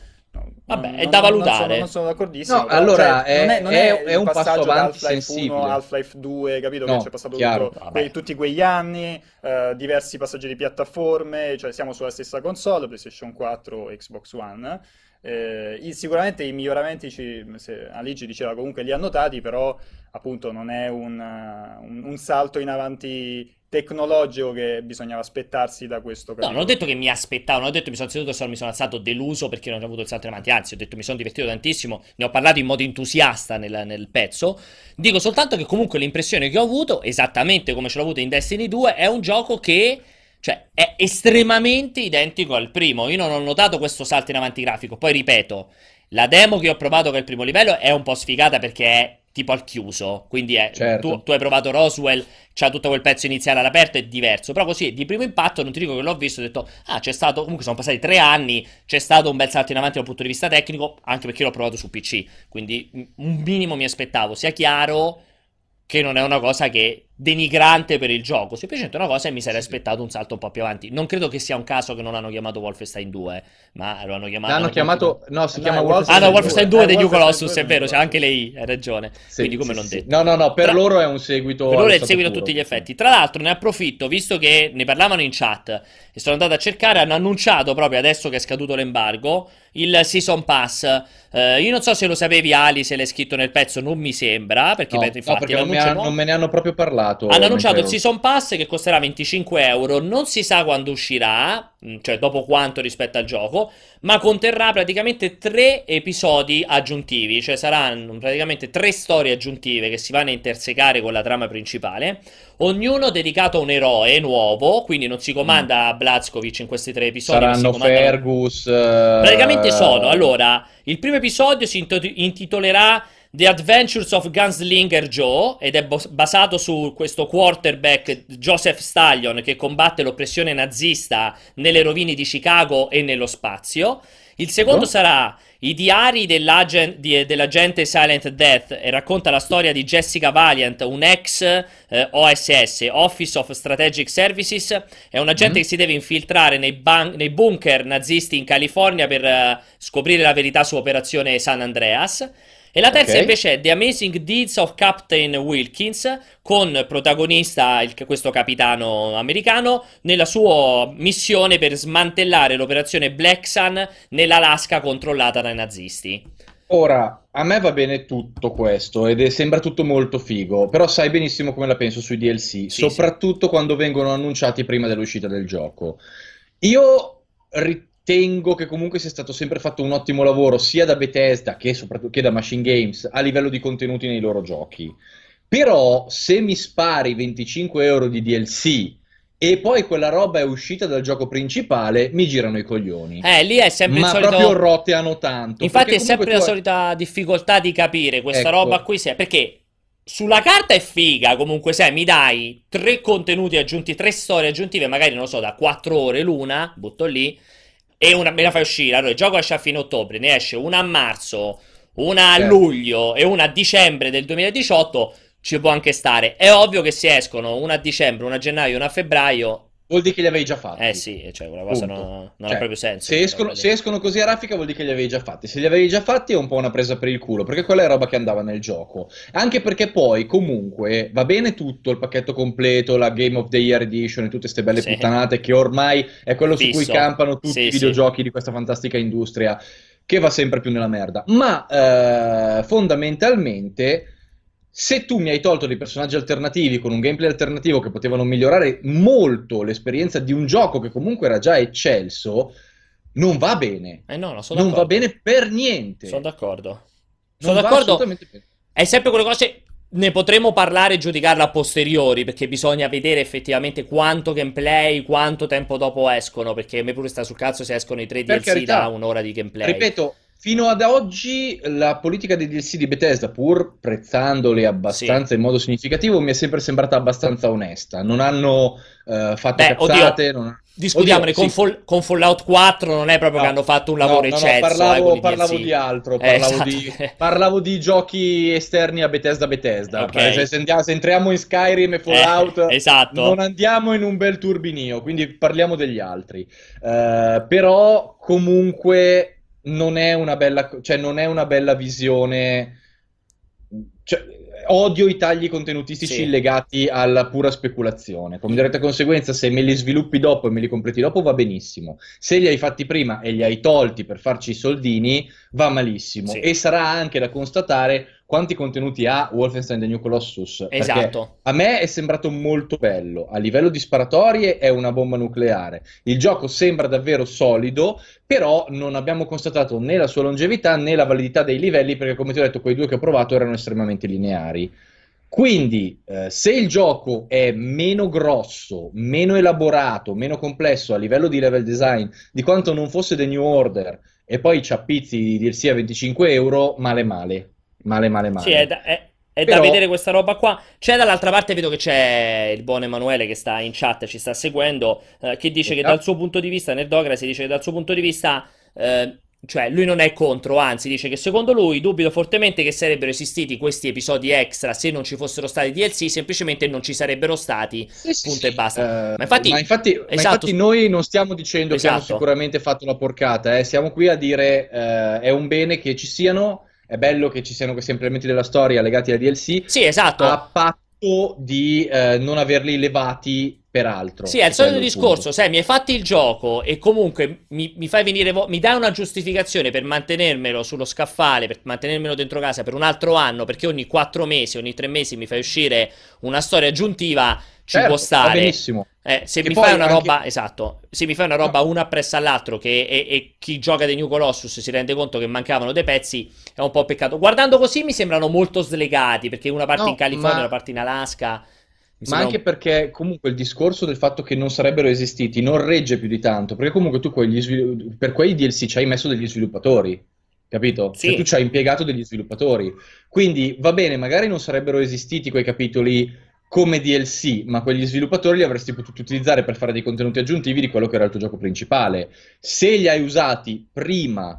S1: Vabbè,
S2: non-
S1: è
S2: non-
S1: da
S2: non
S1: valutare.
S2: sono, non sono d'accordissimo.
S3: No, allora,
S2: cioè, non
S3: è-
S2: è, non
S3: è-
S2: il
S3: è un passo
S2: passaggio da
S3: avanti
S2: Half-Life 1
S3: sensibile.
S2: a Half-Life 2, capito?
S3: No,
S2: che c'è passato
S3: chiaro.
S2: tutto- quei- tutti quegli anni, eh, diversi passaggi di piattaforme, cioè siamo sulla stessa console, PlayStation 4 Xbox One. Eh, i- sicuramente i miglioramenti, ci, se, Aligi diceva comunque li ha notati, però appunto non è un, un- un salto in avanti tecnologico che bisognava aspettarsi da questo
S1: No, non ho detto che mi aspettavo, non ho detto che mi sono seduto solo mi sono alzato deluso perché non ho avuto il salto in avanti, anzi ho detto mi sono divertito tantissimo, ne ho parlato in modo entusiasta nel, nel pezzo, dico soltanto che comunque l'impressione che ho avuto, esattamente come ce l'ho avuto in Destiny 2, è un gioco che, cioè, è estremamente identico al primo, io non ho notato questo salto in avanti grafico, poi ripeto, la demo che ho provato che è il primo livello è un po' sfigata perché è tipo al chiuso, quindi è,
S3: Certo.
S1: tu, tu hai provato Roswell, c'ha tutto quel pezzo iniziale all'aperto, è diverso, però così di primo impatto non ti dico che l'ho visto, ho detto, ah c'è stato, comunque sono passati tre anni, c'è stato un bel salto in avanti dal punto di vista tecnico, anche perché l'ho provato su PC, quindi un minimo mi aspettavo, sia chiaro che non è una cosa che denigrante per il gioco, semplicemente una cosa e mi sarei
S3: Sì, sì.
S1: aspettato un salto un po' più avanti. Non credo che sia un caso che non hanno chiamato Wolfenstein 2, ma lo hanno chiamato...
S3: L'hanno
S1: hanno
S3: chiamato, no, si
S2: No,
S3: chiama
S2: è
S3: Wolfenstein
S1: Ah no,
S2: Wolfenstein
S1: Wolfenstein
S2: 2,
S1: 2
S2: eh, Wolfenstein
S1: Colossus,
S2: 2
S1: è vero, c'è anche lei, hai ragione.
S3: Sì,
S1: Quindi come
S3: sì,
S1: non
S3: sì.
S1: detto.
S3: No, no, no, per
S1: Tra-
S3: loro è un seguito
S1: Per loro è il seguito a tutti gli effetti. Tra l'altro ne approfitto, visto che ne parlavano in chat e sono andato a cercare, hanno annunciato proprio adesso che è scaduto l'embargo il Season Pass. Eh, io non so se lo sapevi Ali, se l'hai scritto nel pezzo, non mi sembra, perché
S3: No, no,
S1: infatti
S3: perché non, ha-
S1: no.
S3: non me ne hanno proprio parlato.
S1: Hanno annunciato il Season Pass che costerà 25 euro, non si sa quando uscirà, mh, cioè dopo quanto rispetto al gioco, ma conterrà praticamente tre episodi aggiuntivi, cioè saranno praticamente tre storie aggiuntive che si vanno a intersecare con la trama principale, ognuno dedicato a un eroe nuovo, quindi non si comanda a Blazkowicz in questi tre episodi,
S3: Saranno Fergus. eh,
S1: Praticamente sono, allora, il primo episodio si intitolerà The Adventures of Gunslinger Joe ed è basato su questo quarterback Joseph Stallion che combatte l'oppressione nazista nelle rovine di Chicago e nello spazio. Il secondo
S3: Oh.
S1: sarà I diari dell'agen- di- dell'agente Silent Death e racconta la storia di Jessica Valiant, un ex eh, OSS, Office of Strategic Services, è un agente
S3: Mhm.
S1: che si deve infiltrare nei, ban- nei bunker nazisti in California per eh, scoprire la verità su Operazione San Andreas. E la terza
S3: Ok.
S1: invece è The Amazing Deeds of Captain Wilkins, con protagonista il- questo capitano americano nella sua missione per smantellare l'operazione Black Sun nell'Alaska controllata dai nazisti.
S3: Ora, a me va bene tutto questo ed è- sembra tutto molto figo, però sai benissimo come la penso sui DLC,
S1: Sì,
S3: soprattutto quando vengono annunciati prima dell'uscita del gioco. Io ritengo che comunque sia stato sempre fatto un ottimo lavoro sia da Bethesda che, soprattutto, che da Machine Games a livello di contenuti nei loro giochi. Però se mi spari 25 euro di DLC e poi quella roba è uscita dal gioco principale, mi girano i coglioni.
S1: Eh, lì è sempre il
S3: Ma
S1: solito...
S3: proprio roteano tanto.
S1: Infatti è sempre la
S3: hai-
S1: solita difficoltà di capire questa
S3: Ecco.
S1: roba qui, se- perché sulla carta è figa, comunque se mi dai tre contenuti aggiunti, tre storie aggiuntive, magari non lo so, da quattro ore l'una, butto lì, e una me la fai uscire. Allora il gioco esce a fine ottobre, ne esce una a marzo, una a
S3: Certo.
S1: luglio e una a dicembre del 2018, ci può anche stare. È ovvio che si escono una a dicembre, una a gennaio, una a febbraio.
S3: Vuol dire che li avevi già fatti.
S1: Eh sì, cioè una cosa
S3: Punto.
S1: non, non
S3: Cioè,
S1: ha proprio senso.
S3: Se escono,
S1: quella
S3: se escono così a raffica vuol dire che li avevi già fatti. Se li avevi già fatti è un po' una presa per il culo, perché quella è roba che andava nel gioco. Anche perché poi, comunque, va bene tutto, il pacchetto completo, la Game of the Year Edition e tutte queste belle
S1: Sì.
S3: puttanate che ormai è quello su cui
S1: Fisso.
S3: campano tutti
S1: Sì,
S3: i
S1: sì.
S3: videogiochi di questa fantastica industria, che va sempre più nella merda. Ma eh, fondamentalmente... Se tu mi hai tolto dei personaggi alternativi con un gameplay alternativo che potevano migliorare molto l'esperienza di un gioco che comunque era già eccelso, non va bene.
S1: Eh no, no,
S3: Non va bene per niente.
S1: Sono d'accordo. Sono d'accordo. È sempre quelle cose. Ne potremo parlare e giudicarla a posteriori. Perché bisogna vedere effettivamente quanto gameplay, quanto tempo dopo escono. Perché a me pure sta sul cazzo se escono i tre DLC da un'ora di gameplay.
S3: Ripeto, fino ad oggi la politica dei DLC di Bethesda, pur prezzandoli abbastanza in modo significativo, mi è sempre sembrata abbastanza onesta. Non hanno eh, fatto
S1: Beh,
S3: cazzate. non-
S1: Discutiamone, con,
S3: sì.
S1: Fall- con Fallout 4 non è proprio
S3: No,
S1: che hanno fatto un
S3: no,
S1: lavoro
S3: no, no,
S1: eccelso. eh,
S3: parlavo,
S1: i
S3: parlavo di altro,
S1: Eh,
S3: parlavo,
S1: esatto.
S3: di, parlavo di giochi esterni a Bethesda Bethesda.
S1: Ok.
S3: Cioè, se, se entriamo in Skyrim e Fallout,
S1: Eh, esatto.
S3: non andiamo in un bel turbinio, quindi parliamo degli altri. Eh, però comunque non è una bella, cioè non è una bella visione. Cioè, odio i tagli contenutistici
S1: Sì.
S3: legati alla pura speculazione. Come diretta conseguenza, se me li sviluppi dopo e me li completi dopo va benissimo. Se li hai fatti prima e li hai tolti per farci i soldini, va malissimo.
S1: Sì.
S3: E sarà anche da constatare quanti contenuti ha Wolfenstein The New Colossus. Perché
S1: Esatto.
S3: a me è sembrato molto bello. A livello di sparatorie è una bomba nucleare. Il gioco sembra davvero solido, però non abbiamo constatato né la sua longevità né la validità dei livelli, perché come ti ho detto, quei due che ho provato erano estremamente lineari. Quindi, eh, se il gioco è meno grosso, meno elaborato, meno complesso a livello di level design di quanto non fosse The New Order, e poi ci appizzi di DLC a 25 euro, male male. Male male male.
S1: Sì, è da, è- è
S3: Però-
S1: da vedere questa roba qua. C'è dall'altra parte, vedo che c'è il buon Emanuele che sta in chat, ci sta seguendo, eh, che dice che
S3: Esatto.
S1: dal suo punto di vista, Nerdocra si dice che dal suo punto di vista, eh, cioè lui non è contro, anzi dice che secondo lui dubito fortemente che sarebbero esistiti questi episodi extra se non ci fossero stati DLC, semplicemente non ci sarebbero stati.
S3: Sì, sì,
S1: punto e
S3: sì.
S1: basta.
S3: Eh,
S1: Ma infatti-
S3: ma infatti, ma
S1: esatto.
S3: infatti noi non stiamo dicendo che hanno
S1: Esatto.
S3: sicuramente fatto la porcata, eh. Siamo qui a dire eh, è un bene che ci siano, è bello che ci siano questi implementi della storia legati ai DLC,
S1: Sì, esatto.
S3: a patto di eh, non averli levati per altro.
S1: Sì, è il solito discorso, sai, mi hai fatti il gioco e comunque mi, mi fai venire, vo- mi dai una giustificazione per mantenermelo sullo scaffale, per mantenermelo dentro casa per un altro anno, perché ogni quattro mesi, ogni tre mesi mi fai uscire una storia aggiuntiva, ci
S3: Certo,
S1: può stare.
S3: benissimo.
S1: Eh, se mi
S3: poi
S1: fai una
S3: anche-
S1: roba, esatto, se mi fai una roba una appresso all'altro che, e, e chi gioca dei New Colossus si rende conto che mancavano dei pezzi, è un po' peccato. Guardando così mi sembrano molto slegati, perché una parte
S3: No,
S1: in California,
S3: ma-
S1: una parte in Alaska.
S3: Ma anche
S1: un-
S3: perché comunque il discorso del fatto che non sarebbero esistiti non regge più di tanto, perché comunque tu quegli svil- per quei DLC ci hai messo degli sviluppatori, capito?
S1: Sì.
S3: Cioè tu ci hai impiegato degli sviluppatori. Quindi va bene, magari non sarebbero esistiti quei capitoli come DLC, ma quegli sviluppatori li avresti potuto utilizzare per fare dei contenuti aggiuntivi di quello che era il tuo gioco principale. Se li hai usati prima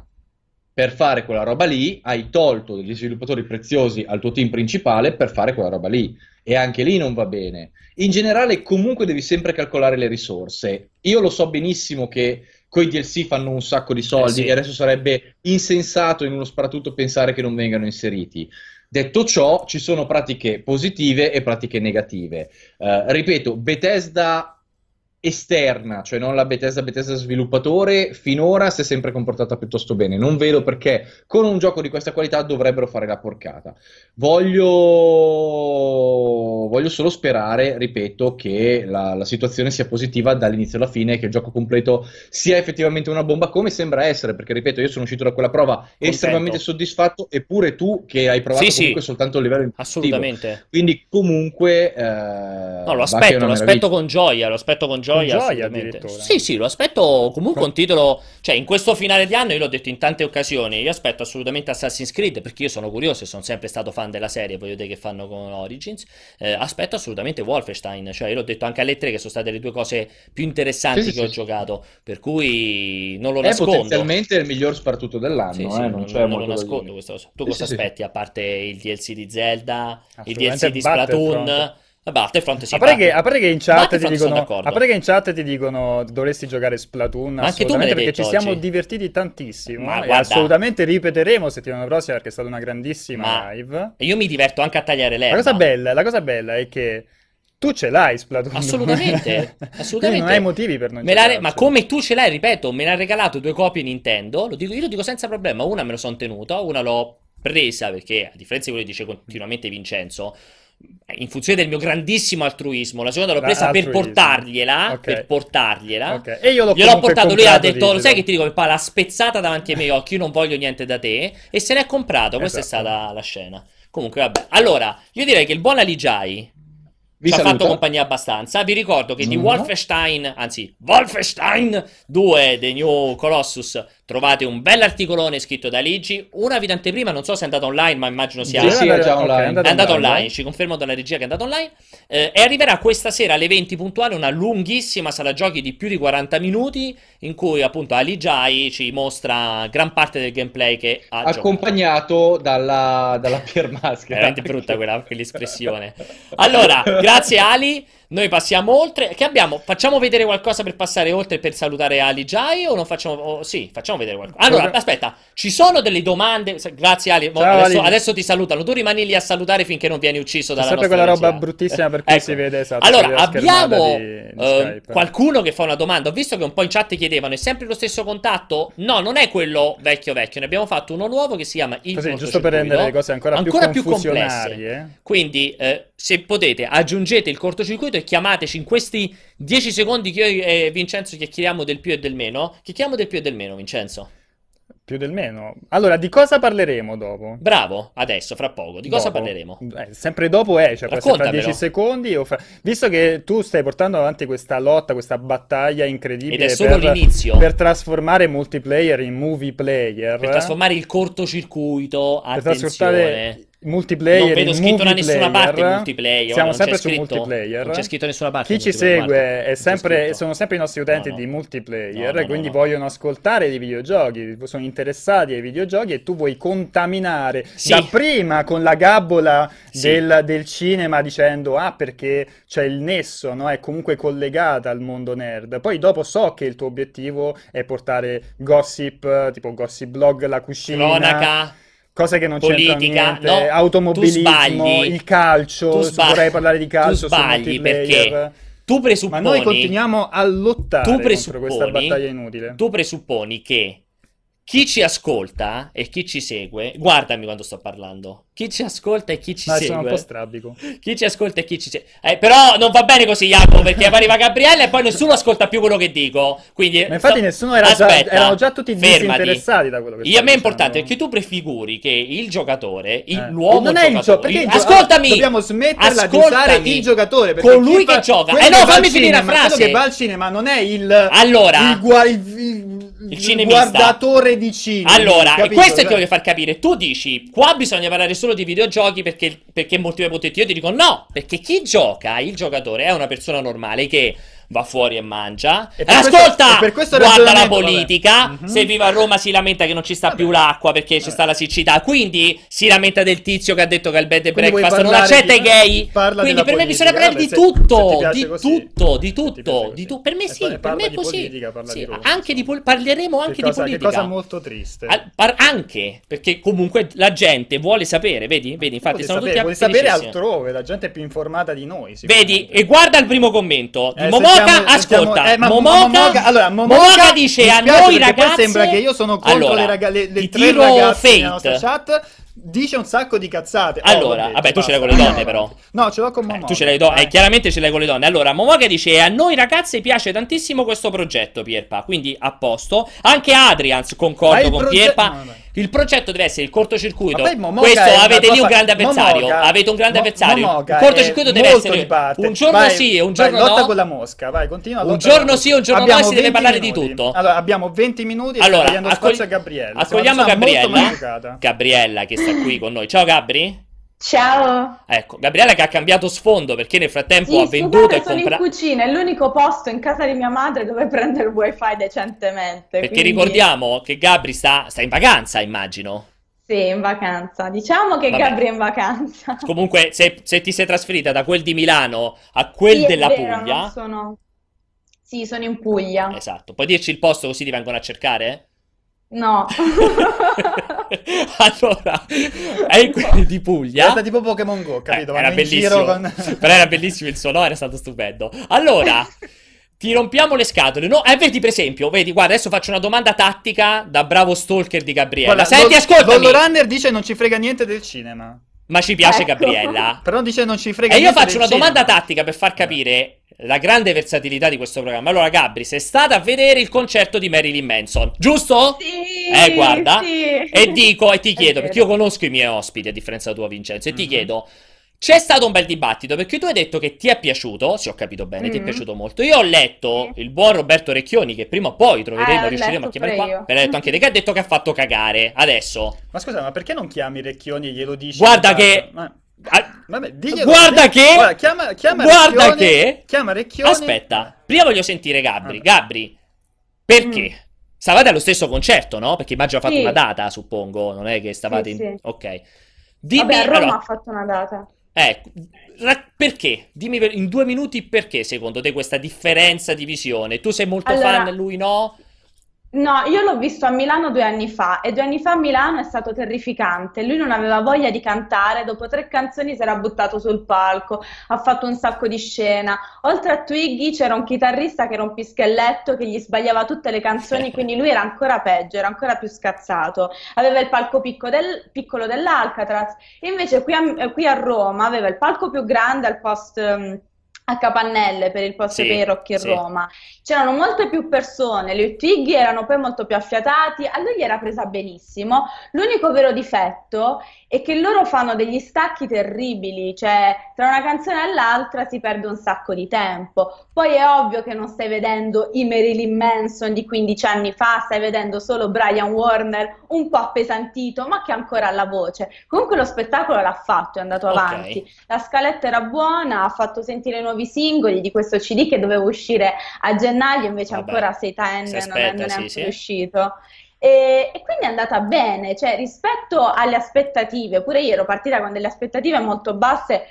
S3: per fare quella roba lì, hai tolto degli sviluppatori preziosi al tuo team principale per fare quella roba lì. E anche lì non va bene. In generale, comunque devi sempre calcolare le risorse. Io lo so benissimo che coi DLC fanno un sacco di soldi
S1: Eh sì.
S3: e adesso sarebbe insensato in uno sparatutto pensare che non vengano inseriti. Detto ciò, ci sono pratiche positive e pratiche negative. Eh, ripeto, Bethesda esterna, cioè non la Bethesda Bethesda sviluppatore, finora si è sempre comportata piuttosto bene. Non vedo perché con un gioco di questa qualità dovrebbero fare la porcata. Voglio, voglio solo sperare, ripeto, che la, la situazione sia positiva dall'inizio alla fine, che il gioco completo sia effettivamente una bomba, come sembra essere, perché ripeto, io sono uscito da quella prova estremamente soddisfatto, eppure tu che hai provato
S1: Sì, sì.
S3: comunque soltanto il livello.
S1: Assolutamente.
S3: Quindi comunque... eh,
S1: No, lo aspetto, lo aspetto con gioia, lo aspetto con gioia,
S2: gioia
S1: assolutamente.
S2: addirittura.
S1: Sì, sì, lo aspetto comunque
S2: Con-
S1: un titolo, cioè in questo finale di anno io l'ho detto in tante occasioni, io aspetto assolutamente Assassin's Creed perché io sono curioso e sono sempre stato fan della serie, voglio vedere che fanno con Origins. Eh, aspetto assolutamente Wolfenstein, cioè io l'ho detto anche alle tre che sono state le due cose più interessanti
S3: Sì, sì,
S1: che ho
S3: sì.
S1: giocato, per cui non lo
S3: È
S1: nascondo.
S3: potenzialmente il miglior sparatutto dell'anno,
S1: Sì,
S3: eh,
S1: sì,
S3: non
S1: non,
S3: c'è
S1: non
S3: molto
S1: lo nascondo
S3: dire.
S1: questa cosa. Tu
S3: Sì,
S1: cosa
S3: sì, sì.
S1: aspetti a parte il DLC di Zelda, il DLC di Splatoon? A Battlefront sì,
S2: a parte che, a parte che in chat ti dicono, a parte che in chat ti dicono dovresti giocare Splatoon
S1: Ma anche tu me
S2: perché ci siamo
S1: oggi.
S2: divertiti tantissimo
S1: Ma guarda-
S2: assolutamente ripeteremo settimana prossima perché è stata una grandissima
S1: Ma-
S2: live.
S1: E io mi diverto anche a tagliare
S2: La
S1: l'erba.
S2: cosa bella, la cosa bella è che tu ce l'hai Splatoon.
S1: Assolutamente, assolutamente.
S2: non hai motivi per non
S1: Me l'ha re- ma come tu ce l'hai, ripeto, me ne ha regalato due copie Nintendo. Lo dico, io lo dico senza problema. Una me lo sono tenuta, una l'ho presa perché, a differenza di quello che dice continuamente Vincenzo, in funzione del mio grandissimo altruismo, la seconda l'ho presa per
S2: Altruismo.
S1: portargliela.
S2: Ok.
S1: Per portargliela.
S2: Ok, E io l'ho
S1: Gliel'ho portato, lui ha detto: Lo sai che ti dico? Papà, l'ha spezzata davanti ai miei occhi. Io non voglio niente da te. E se l'è comprato. Questa
S2: Esatto.
S1: è stata la scena. Comunque, vabbè. Allora, io direi che il buon Aligiai
S3: Vi
S1: ci ha fatto compagnia abbastanza. Vi ricordo che di
S3: Mhm.
S1: Wolfenstein, anzi, Wolfenstein 2 The New Colossus, trovate un bell'articolone scritto da Ligi. Una vi prima, non so se è andato online, ma immagino sia.
S3: Sì, sì, è già online.
S1: È andato
S2: online.
S1: online, ci confermo dalla regia che è andato online. Eh, e arriverà questa sera alle 20 puntuale una lunghissima sala giochi di più di 40 minuti. In cui appunto Ali Jai ci mostra gran parte del gameplay che ha giocato.
S3: Accompagnato dalla, dalla piermaschera.
S1: Veramente brutta quella, quell'espressione. Allora, grazie Ali. Noi passiamo oltre. Che abbiamo? Facciamo vedere qualcosa per passare oltre per salutare Ali Jai o non facciamo? oh, sì, facciamo vedere qualcosa. Allora,
S2: Proviamo-
S1: aspetta, ci sono delle domande. Grazie Ali,
S2: Ciao,
S1: adesso,
S2: Ali.
S1: adesso ti salutano. Tu rimani lì a salutare finché non vieni ucciso dalla
S2: sempre quella roba
S1: regia.
S2: bruttissima per cui
S1: Ecco.
S2: si vede esatto,
S1: Allora, abbiamo
S2: di- di
S1: eh, qualcuno che fa una domanda. Ho visto che un po' in chat chiedevano: è sempre lo stesso contatto? No, non è quello vecchio vecchio. Ne abbiamo fatto uno nuovo che si chiama il
S2: Così, giusto per rendere le cose ancora,
S1: Ancora più
S2: più confusionarie.
S1: Quindi, eh, se potete, aggiungete il cortocircuito e chiamateci in questi 10 secondi che io e Vincenzo chiacchieriamo del più e del meno. Chiacchieriamo del più e del meno, Vincenzo.
S2: Più del meno. Allora, di cosa parleremo dopo?
S1: Bravo, adesso, fra poco. Di cosa
S2: Dopo?
S1: parleremo?
S2: Eh, sempre dopo è, cioè può essere fra
S1: Raccontamelo.
S2: 10 secondi fra- Visto che tu stai portando avanti questa lotta, questa battaglia incredibile
S1: Ed è solo
S2: per,
S1: l'inizio.
S2: per trasformare multiplayer in movie player,
S1: Per trasformare il cortocircuito,
S2: per
S1: attenzione.
S2: trasformare multiplayer
S1: Non vedo scritto da nessuna parte
S2: player.
S1: multiplayer.
S2: Siamo sempre su
S1: scritto,
S2: multiplayer.
S1: Non c'è scritto da nessuna parte.
S2: Chi ci segue sempre- sono sempre i nostri utenti
S1: No, no.
S2: di multiplayer,
S1: No,
S2: quindi
S1: no.
S2: vogliono ascoltare dei videogiochi, sono interessati ai videogiochi e tu vuoi contaminare
S1: Sì.
S2: da prima con la gabbola
S1: Sì.
S2: del, del cinema dicendo ah perché c'è il nesso, no? È comunque collegata al mondo nerd. Poi dopo so che il tuo obiettivo è portare gossip, tipo gossip blog, la cucina,
S1: Cronaca.
S2: Cose che non
S1: Politica,
S2: c'entrano niente,
S1: no,
S2: automobilismo,
S1: sbagli.
S2: il calcio,
S1: sbagli.
S2: vorrei parlare di calcio
S1: Tu sbagli perché tu
S2: Ma
S1: presupponi.
S2: noi continuiamo a lottare
S1: tu
S2: contro questa battaglia inutile.
S1: tu presupponi che chi ci ascolta e chi ci segue, guardami quando sto parlando. Chi ci ascolta e chi ci
S2: Dai, sono un
S1: segue.
S2: po' strabico.
S1: Chi ci ascolta e chi ci segue. Eh, però non va bene così, Jacopo, perché arriva Gabriella e poi nessuno ascolta più quello che dico. Quindi,
S2: Ma infatti
S1: sto-
S2: nessuno era già,
S1: Aspetta,
S2: erano già tutti disinteressati da quello che
S1: Io, a me è importante perché tu prefiguri che il giocatore, il,
S2: Eh.
S1: l'uomo
S2: non è il gioco, perché il gio-
S1: ascoltami,
S2: dobbiamo smetterla di
S1: ascoltami.
S2: usare il giocatore
S1: colui che gioca. Eh no, fammi finire la
S2: cinema, quello
S1: frase.
S2: che va al cinema non è il
S1: Allora,
S2: il, gua- il- il-
S1: il
S2: il
S1: cinemista.
S2: guardatore di cinema.
S1: Allora, e
S2: capito?
S1: questo è
S2: Cioè,
S1: quello che far capire. Tu dici, qua bisogna parlare solo di videogiochi perché, perché molti potenti. Io ti dico no, perché chi gioca, il giocatore, è una persona normale che va fuori e mangia.
S2: E per
S1: Ascolta!
S2: questo- e per questo
S1: guarda la politica.
S2: vabbè. Mhm.
S1: Se vive a Roma si lamenta che non ci sta più l'acqua perché ci
S2: Vabbè.
S1: sta la siccità. Quindi si lamenta del tizio che ha detto che il bed and
S2: Quindi
S1: breakfast non accetta i gay. Quindi per me
S2: politica,
S1: bisogna parlare di
S2: vabbè, se- se ti
S1: tutto. Di
S2: così,
S1: tutto, di tutto, di tu- Per me sì, per
S2: parla
S1: me è così.
S2: politica,
S1: Sì, anche di pol- parleremo anche
S2: che
S1: di
S2: cosa, che
S1: politica.
S2: cosa molto triste.
S1: Al- par- anche perché comunque la gente vuole sapere, vedi? Vedi, infatti sono
S2: sapere,
S1: tutti
S2: vuoi sapere altrove, la gente è più informata di noi.
S1: Vedi, e guarda il primo commento di
S2: Eh,
S1: Momoka. ascolta,
S2: eh, ma-
S1: Momoka,
S2: Momoka- allora, Momoka,
S1: Momoka dice a noi ragazze.
S2: sembra che io sono contro
S1: Allora,
S2: le, raga- le- le tre
S1: tiro
S2: ragazze nella nostra chat. Dice un sacco di cazzate. Oh,
S1: Allora,
S2: detto,
S1: vabbè, tu ce l'hai con le donne, però.
S2: avanti. No, ce l'ho con
S1: Eh,
S2: Momoka.
S1: tu ce l'hai, do-
S2: vai.
S1: eh, chiaramente ce l'hai con le donne. Allora, Momoka dice: A noi ragazze piace tantissimo questo progetto, Pierpa. Quindi a posto. Anche Adrians, concordo con
S2: proge-
S1: Pierpa.
S2: no.
S1: Il progetto deve essere il cortocircuito.
S2: Ma poi Momoka
S1: Questo avete lì un grande avversario.
S2: Momoka-
S1: avete un grande avversario.
S2: Momoka
S1: il cortocircuito deve essere
S2: di
S1: un giorno
S2: Vai,
S1: sì e un
S2: vai,
S1: giorno
S2: lotta
S1: no.
S2: con la mosca, vai, continua.
S1: Un giorno sì, un
S2: mosca.
S1: giorno no,
S2: Abbiamo
S1: si deve
S2: 20
S1: parlare di
S2: minuti.
S1: tutto.
S2: Allora, abbiamo 20 minuti e
S1: Allora, accogli-
S2: Gabriella.
S1: Accogliamo Gabriella. Gabriella che sta qui con noi. Ciao Gabri.
S4: Ciao!
S1: Ecco, Gabriella che ha cambiato sfondo perché nel frattempo
S4: Sì,
S1: ha venduto e
S4: sono in
S1: comprato.
S4: cucina, è l'unico posto in casa di mia madre dove prendere il wifi decentemente.
S1: Perché
S4: quindi-
S1: ricordiamo che Gabri sta, sta in vacanza, immagino.
S4: Sì, in vacanza. Diciamo che
S1: Vabbè.
S4: Gabri è in vacanza.
S1: Comunque, se, se ti sei trasferita da quel di Milano a quel
S4: Sì,
S1: della
S4: vero,
S1: Puglia,
S4: sono... Sì, sono in Puglia.
S1: esatto, puoi dirci il posto così ti vengono a cercare?
S4: No.
S1: allora, è in quel di Puglia.
S2: Diventa tipo Pokémon Go, capito?
S1: Eh, era bellissimo.
S2: con...
S1: Però era bellissimo il suono, era stato stupendo. Allora, ti rompiamo le scatole. No, eh, vedi, per esempio, vedi, guarda, adesso faccio una domanda tattica da bravo stalker di Gabriella.
S2: Guarda,
S1: Senti,
S2: Lol-
S1: ascoltami.
S2: Lolorunner dice non ci frega niente del cinema.
S1: Ma ci piace
S4: Ecco.
S1: Gabriella.
S2: Però dice non ci frega
S1: E io
S2: niente
S1: faccio
S2: del
S1: una domanda
S2: cinema.
S1: tattica per far capire la grande versatilità di questo programma. Allora, Gabri, sei stata a vedere il concerto di Marilyn Manson, giusto?
S4: Sì,
S1: Eh, guarda.
S4: sì.
S1: E dico, e ti chiedo, perché io conosco i miei ospiti, a differenza tua, Vincenzo, e ti
S2: Mhm.
S1: chiedo, c'è stato un bel dibattito, perché tu hai detto che ti è piaciuto, se ho capito bene, ti è
S4: Mhm.
S1: piaciuto molto. Io ho letto
S4: Sì.
S1: il buon Roberto Recchioni, che prima o poi troveremo,
S4: Eh,
S1: riusciremo a chiamare qua,
S4: io.
S1: per detto anche te, che ha detto che ha fatto cagare. Adesso,
S2: Ma scusa, ma perché non chiami Recchioni e glielo dici?
S1: Guarda
S2: in
S1: che-?
S2: Ma-
S1: ah,
S2: Vabbè, diglielo,
S1: Guarda che-
S2: Guarda, chiama, chiama
S1: guarda
S2: Recchioni,
S1: che-
S2: Chiama Recchioni.
S1: aspetta, prima voglio sentire Gabri.
S2: Ah.
S1: Gabri, perché?
S4: Mm.
S1: Stavate allo stesso concerto, no? Perché immagino ha fatto
S4: Sì.
S1: una data, suppongo, non è che stavate
S4: Sì,
S1: in...
S4: sì.
S1: Ok. Dimmi,
S4: Vabbè, a Roma
S1: allora,
S4: ha fatto una data.
S1: Ecco, ra- perché? Dimmi per- in due minuti perché secondo te questa differenza di visione? Tu sei molto
S4: Allora-
S1: fan, lui no?
S4: No, io l'ho visto a Milano due anni fa e due anni fa a Milano è stato terrificante. Lui non aveva voglia di cantare, dopo tre canzoni si era buttato sul palco, ha fatto un sacco di scena. Oltre a Twiggy c'era un chitarrista che era un pischelletto che gli sbagliava tutte le canzoni, quindi lui era ancora peggio, era ancora più scazzato. Aveva il palco del- piccolo dell'Alcatraz, invece qui a, qui a Roma aveva il palco più grande al post... a Capannelle per il posto
S1: Sì,
S4: Rock in
S1: sì.
S4: Roma. C'erano molte più persone, le Twiggy erano poi molto più affiatati, a lui gli era presa benissimo. L'unico vero difetto è che loro fanno degli stacchi terribili, cioè tra una canzone e l'altra si perde un sacco di tempo. Poi è ovvio che non stai vedendo i Marilyn Manson di 15 anni fa, stai vedendo solo Brian Warner un po' appesantito, ma che ancora ha la voce. Comunque lo spettacolo l'ha fatto, è andato avanti. La scaletta era buona, ha fatto sentire nuovi singoli di questo CD che doveva uscire a gennaio, invece
S1: Vabbè,
S4: ancora sei ten
S1: si
S4: non è, non è
S1: sì, sì.
S4: uscito. E, e quindi è andata bene, cioè rispetto alle aspettative, pure io ero partita con delle aspettative molto basse,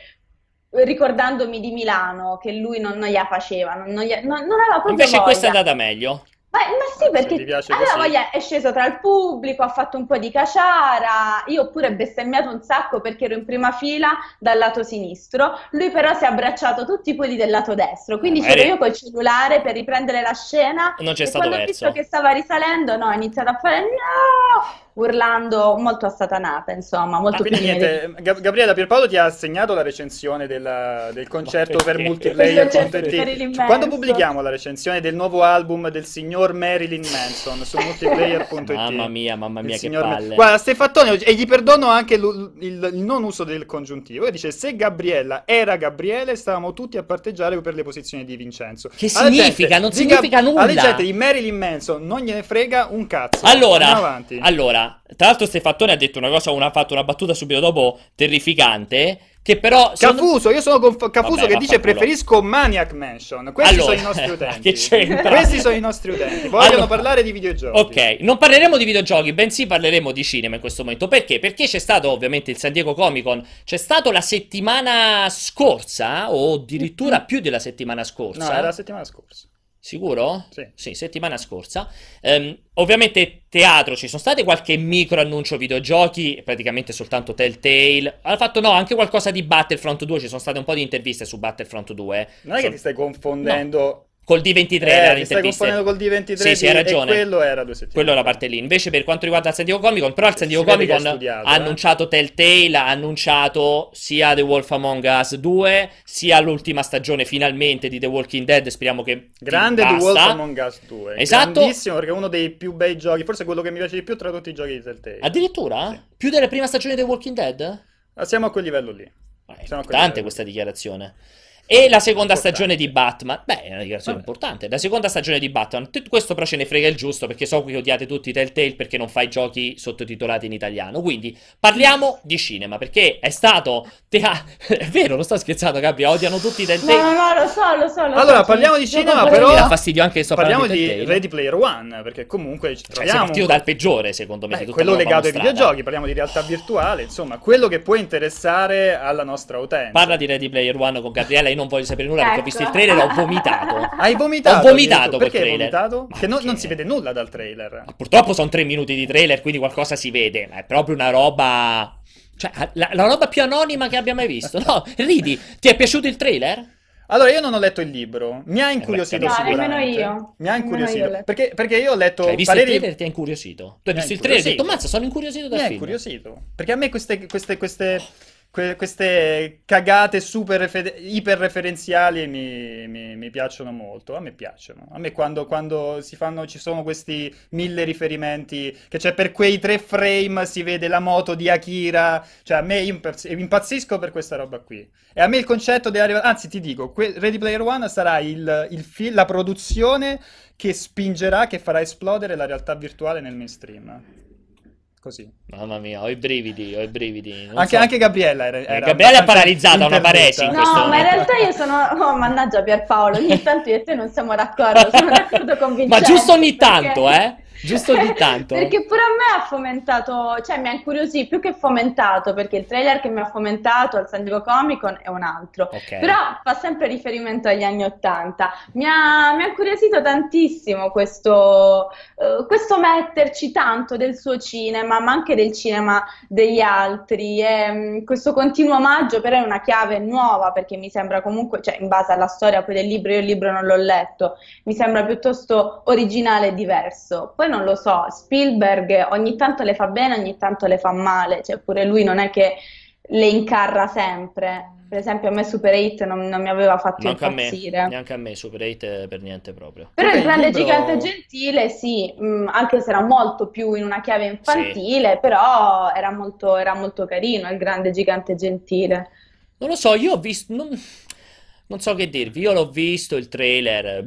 S4: ricordandomi di Milano, che lui non, non gliela faceva, non, non, gli- non- non aveva proprio
S1: Invece questa è
S4: voglia.
S1: andata meglio.
S4: Ma, ma sì, perché allora voglia è sceso tra il pubblico, ha fatto un po' di caciara, io ho pure bestemmiato un sacco perché ero in prima fila dal lato sinistro, lui però si è abbracciato tutti quelli del lato destro, quindi
S1: Magari-
S4: c'ero io col cellulare per riprendere la scena
S1: Non c'è stato
S4: quando ho
S1: verso.
S4: visto che stava risalendo, no, ho iniziato a fare no, urlando molto assatanata, insomma, molto
S2: Ah, niente, Gab- Gabriella Pierpaolo ti ha assegnato la recensione della- del concerto per multiplayer
S4: di Marilyn
S2: TT. Quando pubblichiamo la recensione del nuovo album del signor Marilyn Manson su multiplayer.it?
S1: Mamma mia, mamma
S2: Il
S1: mia, che
S2: signor Ma-
S1: palle.
S2: Guarda, Stefattone, e gli perdono anche lu- il, il non uso del congiuntivo. E dice: Se Gabriella era Gabriele, stavamo tutti a parteggiare per le posizioni di Vincenzo.
S1: Che
S2: Alla
S1: significa?
S2: gente
S1: Non
S2: di
S1: significa nulla.
S2: Alla gente di Marilyn Manson non gliene frega un cazzo.
S1: Allora,
S2: Andiamo
S1: tra l'altro Stefattone ha detto una cosa, una, ha fatto una battuta subito dopo terrificante, che però...
S2: Cafuso, io sono con Cafuso
S1: Vabbè,
S2: che dice preferisco Maniac Mansion. Questi
S1: Allora,
S2: sono i nostri utenti.
S1: che c'entra?
S2: Questi sono i nostri utenti. Vogliono
S1: Allora-
S2: parlare di videogiochi.
S1: Ok, non parleremo di videogiochi, bensì parleremo di cinema in questo momento. Perché? Perché c'è stato ovviamente il San Diego Comic Con, c'è stato la settimana scorsa, o addirittura più della settimana
S2: No,
S1: scorsa.
S2: era la settimana scorsa.
S1: Sicuro?
S2: Sì.
S1: settimana scorsa. Ehm, ovviamente teatro, ci sono state qualche micro annuncio videogiochi, praticamente soltanto Telltale. Ha fatto no, anche qualcosa di Battlefront 2, ci sono state un po' di interviste su Battlefront 2.
S2: Non è che
S1: Son-
S2: ti stai confondendo.
S1: Col D23
S2: Eh,
S1: erano
S2: ti stai col D23
S1: Sì, sì, hai ragione.
S2: quello era due settimane.
S1: Quello è la parte lì. Invece, per quanto riguarda il San Diego Comic Con, però il San Diego Comic Con
S2: studiato,
S1: ha
S2: eh.
S1: annunciato Telltale, ha annunciato sia The Wolf Among Us 2, sia l'ultima stagione finalmente di The Walking Dead. Speriamo che
S2: Grande The. Wolf Among Us 2.
S1: Esatto.
S2: Grandissimo perché è uno dei più bei giochi, forse quello che mi piace di più tra tutti i giochi di Telltale.
S1: Addirittura?
S2: Sì.
S1: Più della prima stagione di The Walking Dead?
S2: Ah, Siamo a quel livello lì.
S1: Eh, È
S2: Siamo
S1: importante questa dichiarazione. E la seconda
S2: Importante.
S1: stagione di Batman. Beh, è una dichiarazione
S2: Vabbè.
S1: importante. La seconda stagione di Batman. Questo però ce ne frega il giusto perché so che odiate tutti Telltale perché non fai giochi sottotitolati in italiano. Quindi parliamo di cinema perché è stato. tea- È vero, non sto scherzando, Gabri. Odiano tutti
S4: No,
S1: Telltale.
S4: no, no, lo so, lo so, lo
S2: Allora,
S4: so,
S2: parliamo di cinema, però-
S1: Mi dà fastidio anche che sto
S2: Parliamo di
S1: Telltale.
S2: Ready Player One, perché comunque ci
S1: Cioè,
S2: troviamo...
S1: partito dal peggiore, secondo me.
S2: Beh,
S1: di tutta
S2: quello legato ai
S1: mostrata.
S2: videogiochi, parliamo di realtà virtuale, insomma, quello che può interessare alla nostra utenza.
S1: Parla di Ready Player One con Gabriella. Io non voglio sapere nulla perché ho
S4: Ecco.
S1: visto il trailer e ho vomitato.
S2: Hai vomitato?
S1: Ho vomitato quel trailer.
S2: vomitato?
S1: Ma
S2: Che non, non si vede nulla dal trailer.
S1: Ma Purtroppo sono tre minuti di trailer, quindi qualcosa si vede, ma è proprio una roba... Cioè, la, la roba più anonima che abbia mai visto. No, ridi, ti è piaciuto il trailer?
S2: Allora, io non ho letto il libro, mi ha incuriosito
S1: No,
S2: sicuramente.
S4: nemmeno io.
S2: Mi ha incuriosito.
S4: io.
S2: Perché, perché io ho letto
S1: Cioè, hai visto
S2: pareri...
S1: il trailer e ti ha incuriosito? Tu hai
S2: Mi ha
S1: visto il trailer e hai detto,
S2: incuriosito.
S1: mazza, sono incuriosito
S2: Mi
S1: dal
S2: ha
S1: film.
S2: incuriosito. Perché a me queste, queste, queste, que- queste cagate super refe- iperreferenziali mi, mi, mi piacciono molto. A me piacciono. A me quando, quando fanno, ci sono questi mille riferimenti, che c'è per quei tre frame si vede la moto di Akira. Cioè, a me impazz- impazzisco per questa roba qui. E a me il concetto arrivare... Anzi, ti dico, que- Ready Player One sarà il, il fil- la produzione che spingerà, che farà esplodere la realtà virtuale nel mainstream. Così.
S1: Mamma mia, ho i brividi, ho i brividi.
S2: Anche,
S1: so.
S2: anche Gabriella era, era
S1: Gabriella è paralizzata, una paresi in
S4: No, ma in
S1: momento.
S4: realtà io sono. Oh, mannaggia Pierpaolo, ogni tanto io e te non siamo d'accordo. Sono d'accordo con
S1: Ma
S4: Vincenzo.
S1: giusto ogni
S4: perché-
S1: tanto, eh? Giusto ogni tanto.
S4: Perché pure a me ha fomentato, cioè mi ha incuriosito più che fomentato, perché il trailer che mi ha fomentato al San Diego Comic Con è un altro.
S1: Ok.
S4: Però fa sempre riferimento agli anni Ottanta. Mi ha, mi ha incuriosito tantissimo questo, eh, questo metterci tanto del suo cinema, ma anche del cinema degli altri. E, mh, questo continuo omaggio però è una chiave nuova, perché mi sembra comunque, cioè in base alla storia poi del libro, io il libro non l'ho letto, mi sembra piuttosto originale e diverso. Poi non lo so, Spielberg ogni tanto le fa bene, ogni tanto le fa male, cioè pure lui non è che le incarra sempre. Per esempio, a me Super 8 non, non mi aveva fatto
S1: Neanche a me,
S4: impazzire.
S1: neanche a me, Super 8 per niente proprio.
S4: Però
S2: Poi
S4: il grande
S2: libro-
S4: gigante gentile, sì, mh, anche se era molto più in una chiave infantile, però era molto, era molto carino il grande gigante gentile.
S1: Non lo so, io ho visto... Non, non so che dirvi, io l'ho visto, il trailer...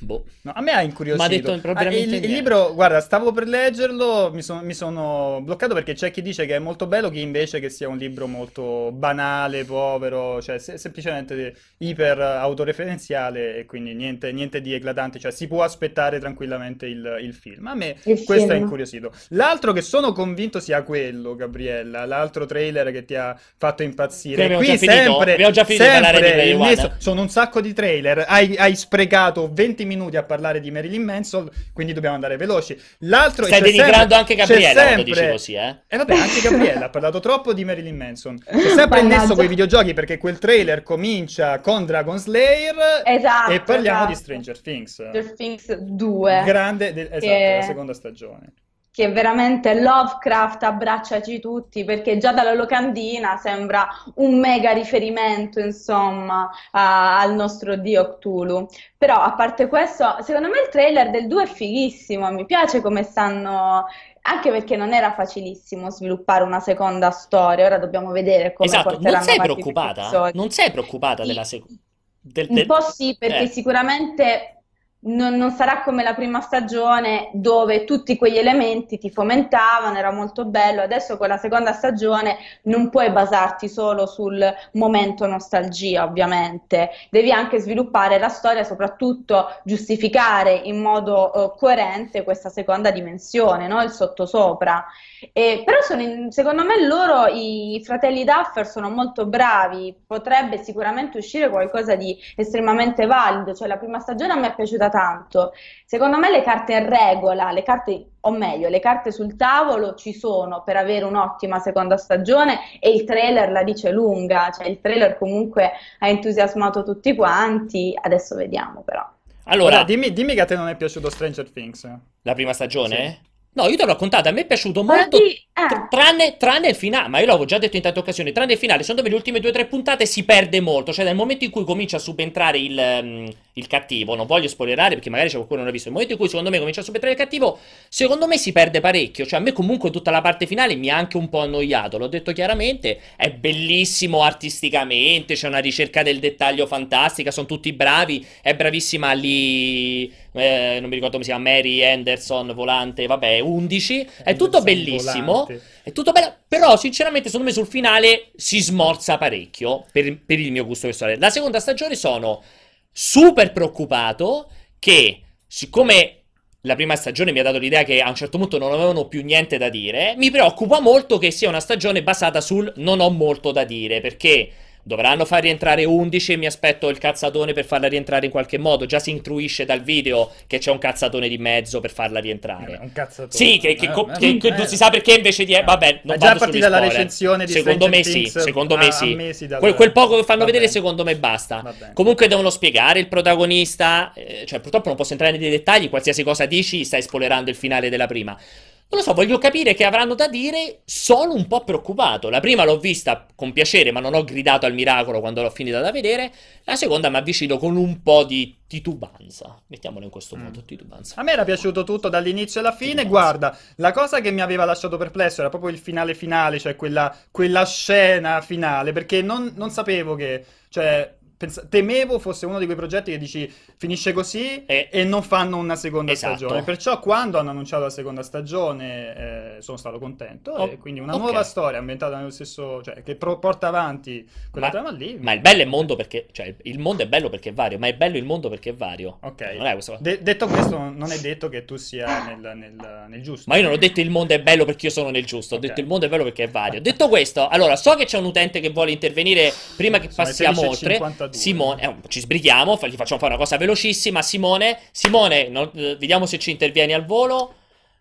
S1: Boh.
S2: No, a me ha incuriosito.
S1: Ma ha detto
S2: Ah, il, il libro, guarda, stavo per leggerlo, mi, son- mi sono bloccato perché c'è chi dice che è molto bello, chi invece che sia un libro molto banale, povero, cioè se- semplicemente iper autoreferenziale e quindi niente, niente di eclatante, cioè si può aspettare tranquillamente il, il film. A me
S4: Il
S2: questo è
S4: film.
S2: incuriosito. L'altro che sono convinto sia quello, Gabriella, l'altro trailer che ti ha fatto impazzire.
S1: Qui abbiamo
S2: Qui
S1: già finito?
S2: sempre,
S1: Abbiamo già finito
S2: sempre
S1: Play
S2: il
S1: One?
S2: nesso- sono un sacco di trailer. Hai, hai sprecato 20 minuti a parlare di Marilyn Manson, quindi dobbiamo andare veloci. L'altro
S1: Stai denigrando
S2: sempre-
S1: anche Gabriella quando
S2: sempre-
S1: dici così, eh?
S2: E vabbè, anche Gabriella ha parlato troppo di Marilyn Manson. C'è sempre il nesso
S4: Mannaggia.
S2: con i videogiochi perché quel trailer comincia con Dragon Slayer
S4: Esatto,
S2: e parliamo di
S4: esatto.
S2: Stranger Things.
S4: Stranger Things 2.
S2: Grande, de- esatto,
S4: Che-
S2: la seconda stagione.
S4: Che veramente Lovecraft abbracciaci tutti perché già dalla locandina sembra un mega riferimento insomma a- al nostro dio Cthulhu però a parte questo secondo me il trailer del 2 è fighissimo mi piace come stanno anche perché non era facilissimo sviluppare una seconda storia ora dobbiamo vedere come
S1: Esatto, non sei preoccupata? Non sei preoccupata
S4: Sì.
S1: della seconda... Del,
S4: Un
S1: del-
S4: po' sì, perché
S1: Eh.
S4: sicuramente non, non sarà come la prima stagione dove tutti quegli elementi ti fomentavano, era molto bello. Adesso con la seconda stagione non puoi basarti solo sul momento nostalgia, ovviamente. Devi anche sviluppare la storia, soprattutto giustificare in modo eh, coerente questa seconda dimensione, no? Il sottosopra. E, però in- secondo me loro, i fratelli Duffer, sono molto bravi, potrebbe sicuramente uscire qualcosa di estremamente valido, cioè la prima stagione a me è piaciuta tanto, secondo me le carte in regola, le carte, o meglio, le carte sul tavolo ci sono per avere un'ottima seconda stagione e il trailer la dice lunga, cioè il trailer comunque ha entusiasmato tutti quanti, adesso vediamo però.
S1: Allora,
S2: Ora, dimmi, dimmi che a te non è piaciuto Stranger Things.
S1: la prima stagione? No, io te l'ho raccontata, a me è piaciuto molto,
S4: di- eh.
S1: tr- tranne, tranne il finale, ma io l'avevo già detto in tante occasioni, tranne il finale, secondo me le ultime due o tre puntate si perde molto, cioè nel momento in cui comincia a subentrare il, ehm, il cattivo, non voglio spoilerare perché magari c'è qualcuno che non ha visto, nel momento in cui secondo me comincia a subentrare il cattivo, secondo me si perde parecchio, cioè a me comunque tutta la parte finale mi ha anche un po' annoiato, l'ho detto chiaramente, è bellissimo artisticamente, c'è una ricerca del dettaglio fantastica, sono tutti bravi, è bravissima lì, eh, non mi ricordo come si chiama, Mary Anderson, volante, vabbè, 11, è tutto bellissimo.
S2: Volante.
S1: È tutto bello, però sinceramente secondo me sul finale si smorza parecchio per, per il mio gusto personale. La seconda stagione sono super preoccupato che siccome la prima stagione mi ha dato l'idea che a un certo punto non avevano più niente da dire, mi preoccupa molto che sia una stagione basata sul non ho molto da dire, perché dovranno far rientrare 11 e mi aspetto il cazzatone per farla rientrare in qualche modo, già si intuisce dal video che c'è un cazzatone di mezzo per farla
S2: Eh,
S1: rientrare.
S2: un cazzatore.
S1: Sì, che, che
S2: Eh,
S1: co-
S2: eh,
S1: che- che
S2: eh.
S1: non si sa perché invece di...
S2: Eh.
S1: Vabbè, non
S2: Ma già a
S1: vado
S2: partire
S1: sugli
S2: dalla
S1: spoiler.
S2: recensione di
S1: Secondo me
S2: Stranger
S1: sì,
S2: Things,
S1: secondo
S2: a-
S1: me sì.
S2: dal-
S1: Quel, quel poco che fanno
S2: Va
S1: vedere secondo me basta. Comunque devono spiegare il protagonista, eh, cioè purtroppo non posso entrare nei dettagli, qualsiasi cosa dici stai spoilerando il finale della prima. Non lo so, voglio capire che avranno da dire, sono un po' preoccupato. La prima l'ho vista con piacere, ma non ho gridato al miracolo quando l'ho finita da vedere. La seconda mi avvicino con un po' di titubanza. Mettiamolo in questo
S2: Mm.
S1: modo, titubanza.
S2: A me era piaciuto tutto dall'inizio alla fine.
S1: Sì,
S2: Guarda, la cosa che mi aveva lasciato perplesso era proprio il finale finale, cioè quella, quella scena finale, perché non, non sapevo che, cioè, pens- temevo fosse uno di quei progetti che dici finisce così
S1: E-
S2: e, non fanno una seconda
S1: Esatto.
S2: stagione. Perciò quando hanno annunciato la seconda stagione eh, sono stato contento
S1: Oh,
S2: e quindi una
S1: ok.
S2: nuova storia ambientata nello stesso, cioè che pro- porta avanti quella
S1: Ma-
S2: trama lì.
S1: Ma il bello è il mondo perché, cioè, il mondo è bello perché è vario, ma è bello il mondo perché è vario.
S2: Ok.
S1: Non è questo.
S2: De- detto questo, non è detto che tu sia nel, nel- nel giusto.
S1: Ma io non ho detto il mondo è bello perché io sono nel giusto, ho detto il mondo è bello perché è vario. Detto questo, allora so che c'è un utente che vuole intervenire prima che
S2: Sono
S1: passiamo oltre.
S2: 16:52.
S1: Simone, eh, ci sbrighiamo, gli facciamo fare una cosa velocissima. Simone, Simone, non- eh, vediamo se ci intervieni al volo.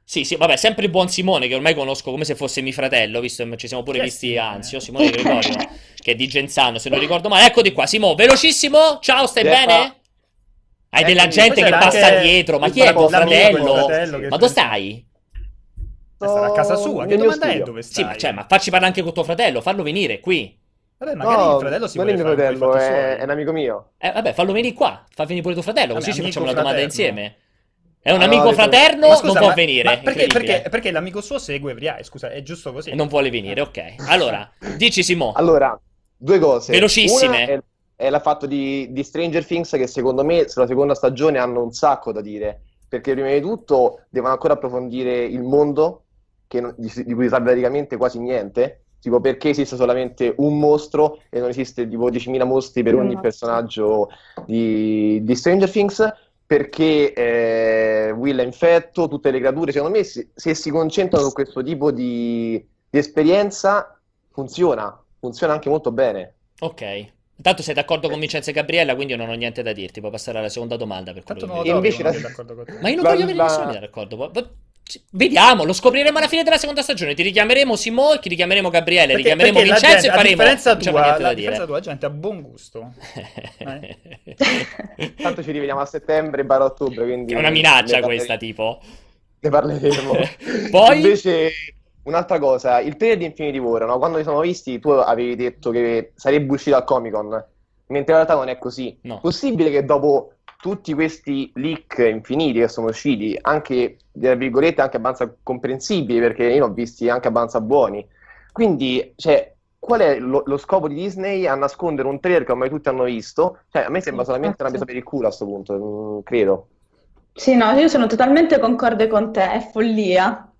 S1: Sì, sì, vabbè, sempre il buon Simone che ormai conosco come se fosse mio fratello, visto che ci siamo pure visti
S2: Simone?
S1: Anzio, Simone Gregorio, che è di Genzano, se non ricordo male. Eccoti qua, Simone, velocissimo, ciao, stai
S3: Stefano.
S1: bene? Hai della
S3: Eccomi,
S1: gente che passa
S2: anche
S1: dietro, ma chi è tuo fratello?
S2: fratello
S1: Ma dove stai?
S2: Sarà a casa sua. Che domanda è dove
S1: Sì,
S2: stai?
S1: ma, cioè, ma facci parlare anche con tuo fratello, fallo venire qui.
S2: Vabbè, magari
S3: No,
S2: il fratello si
S3: non è
S2: vuole
S3: mio
S2: fare un po' i
S3: fratello, è, è un amico mio.
S1: Eh, vabbè, fallo venire qua, fa venire pure tuo fratello,
S2: Vabbè,
S1: così ci facciamo la domanda
S2: fraterno.
S1: insieme. È un
S3: no,
S1: amico fraterno,
S2: scusa,
S1: non può
S2: ma-
S1: venire.
S2: ma perché, perché, perché l'amico suo segue Evriai, scusa, è giusto così.
S1: Non vuole venire, ok. Allora, dici Simo.
S3: Allora, due cose.
S1: Velocissime.
S3: Una è, è la fatto di, di Stranger Things che secondo me sulla seconda stagione hanno un sacco da dire. Perché prima di tutto devono ancora approfondire il mondo, che non- di, di cui sa praticamente quasi niente. Tipo perché esiste solamente un mostro e non esiste tipo 10.000 mostri per ogni personaggio di, di Stranger Things. Perché eh, Will è infetto, tutte le creature, secondo me, se, se si concentrano su questo tipo di, di esperienza, funziona, funziona anche molto bene.
S1: Ok. Intanto sei d'accordo con Vincenzo e Gabriella, quindi io non ho niente da dirti. Puoi passare alla seconda domanda per quello
S2: Tanto
S1: che mi
S2: trovi
S3: Invece la-
S2: d'accordo con te.
S1: Ma io non
S3: La-
S1: voglio vedere
S3: la-
S1: nessuno d'accordo. Vediamo, lo scopriremo alla fine della seconda stagione. Ti richiameremo Simo, ti richiameremo Gabriele,
S2: Perché,
S1: richiameremo
S2: perché la
S1: Vincenzo
S2: gente,
S1: e faremo.
S2: differenza
S1: non c'è
S2: tua, la
S1: da
S2: differenza
S1: dire.
S2: tua, la gente ha buon gusto.
S3: Tanto ci rivediamo a settembre barra ottobre, quindi
S1: È una minaccia questa, tipo.
S3: Ne parleremo.
S1: Poi?
S3: Invece, un'altra cosa, il trailer di Infinity War, no? Quando li sono visti, tu avevi detto che sarebbe uscito al Comic Con, mentre in realtà non è così.
S1: No.
S3: Possibile che dopo tutti questi leak infiniti che sono usciti, anche, tra virgolette, anche abbastanza comprensibili, perché io ne ho visti anche abbastanza buoni. Quindi, cioè, qual è lo, lo scopo di Disney a nascondere un trailer che ormai tutti hanno visto? Cioè, a me sembra
S4: Sì,
S3: solamente una presa per il culo a questo punto, mm, credo.
S4: Sì, no, io sono totalmente concorde con te, è follia.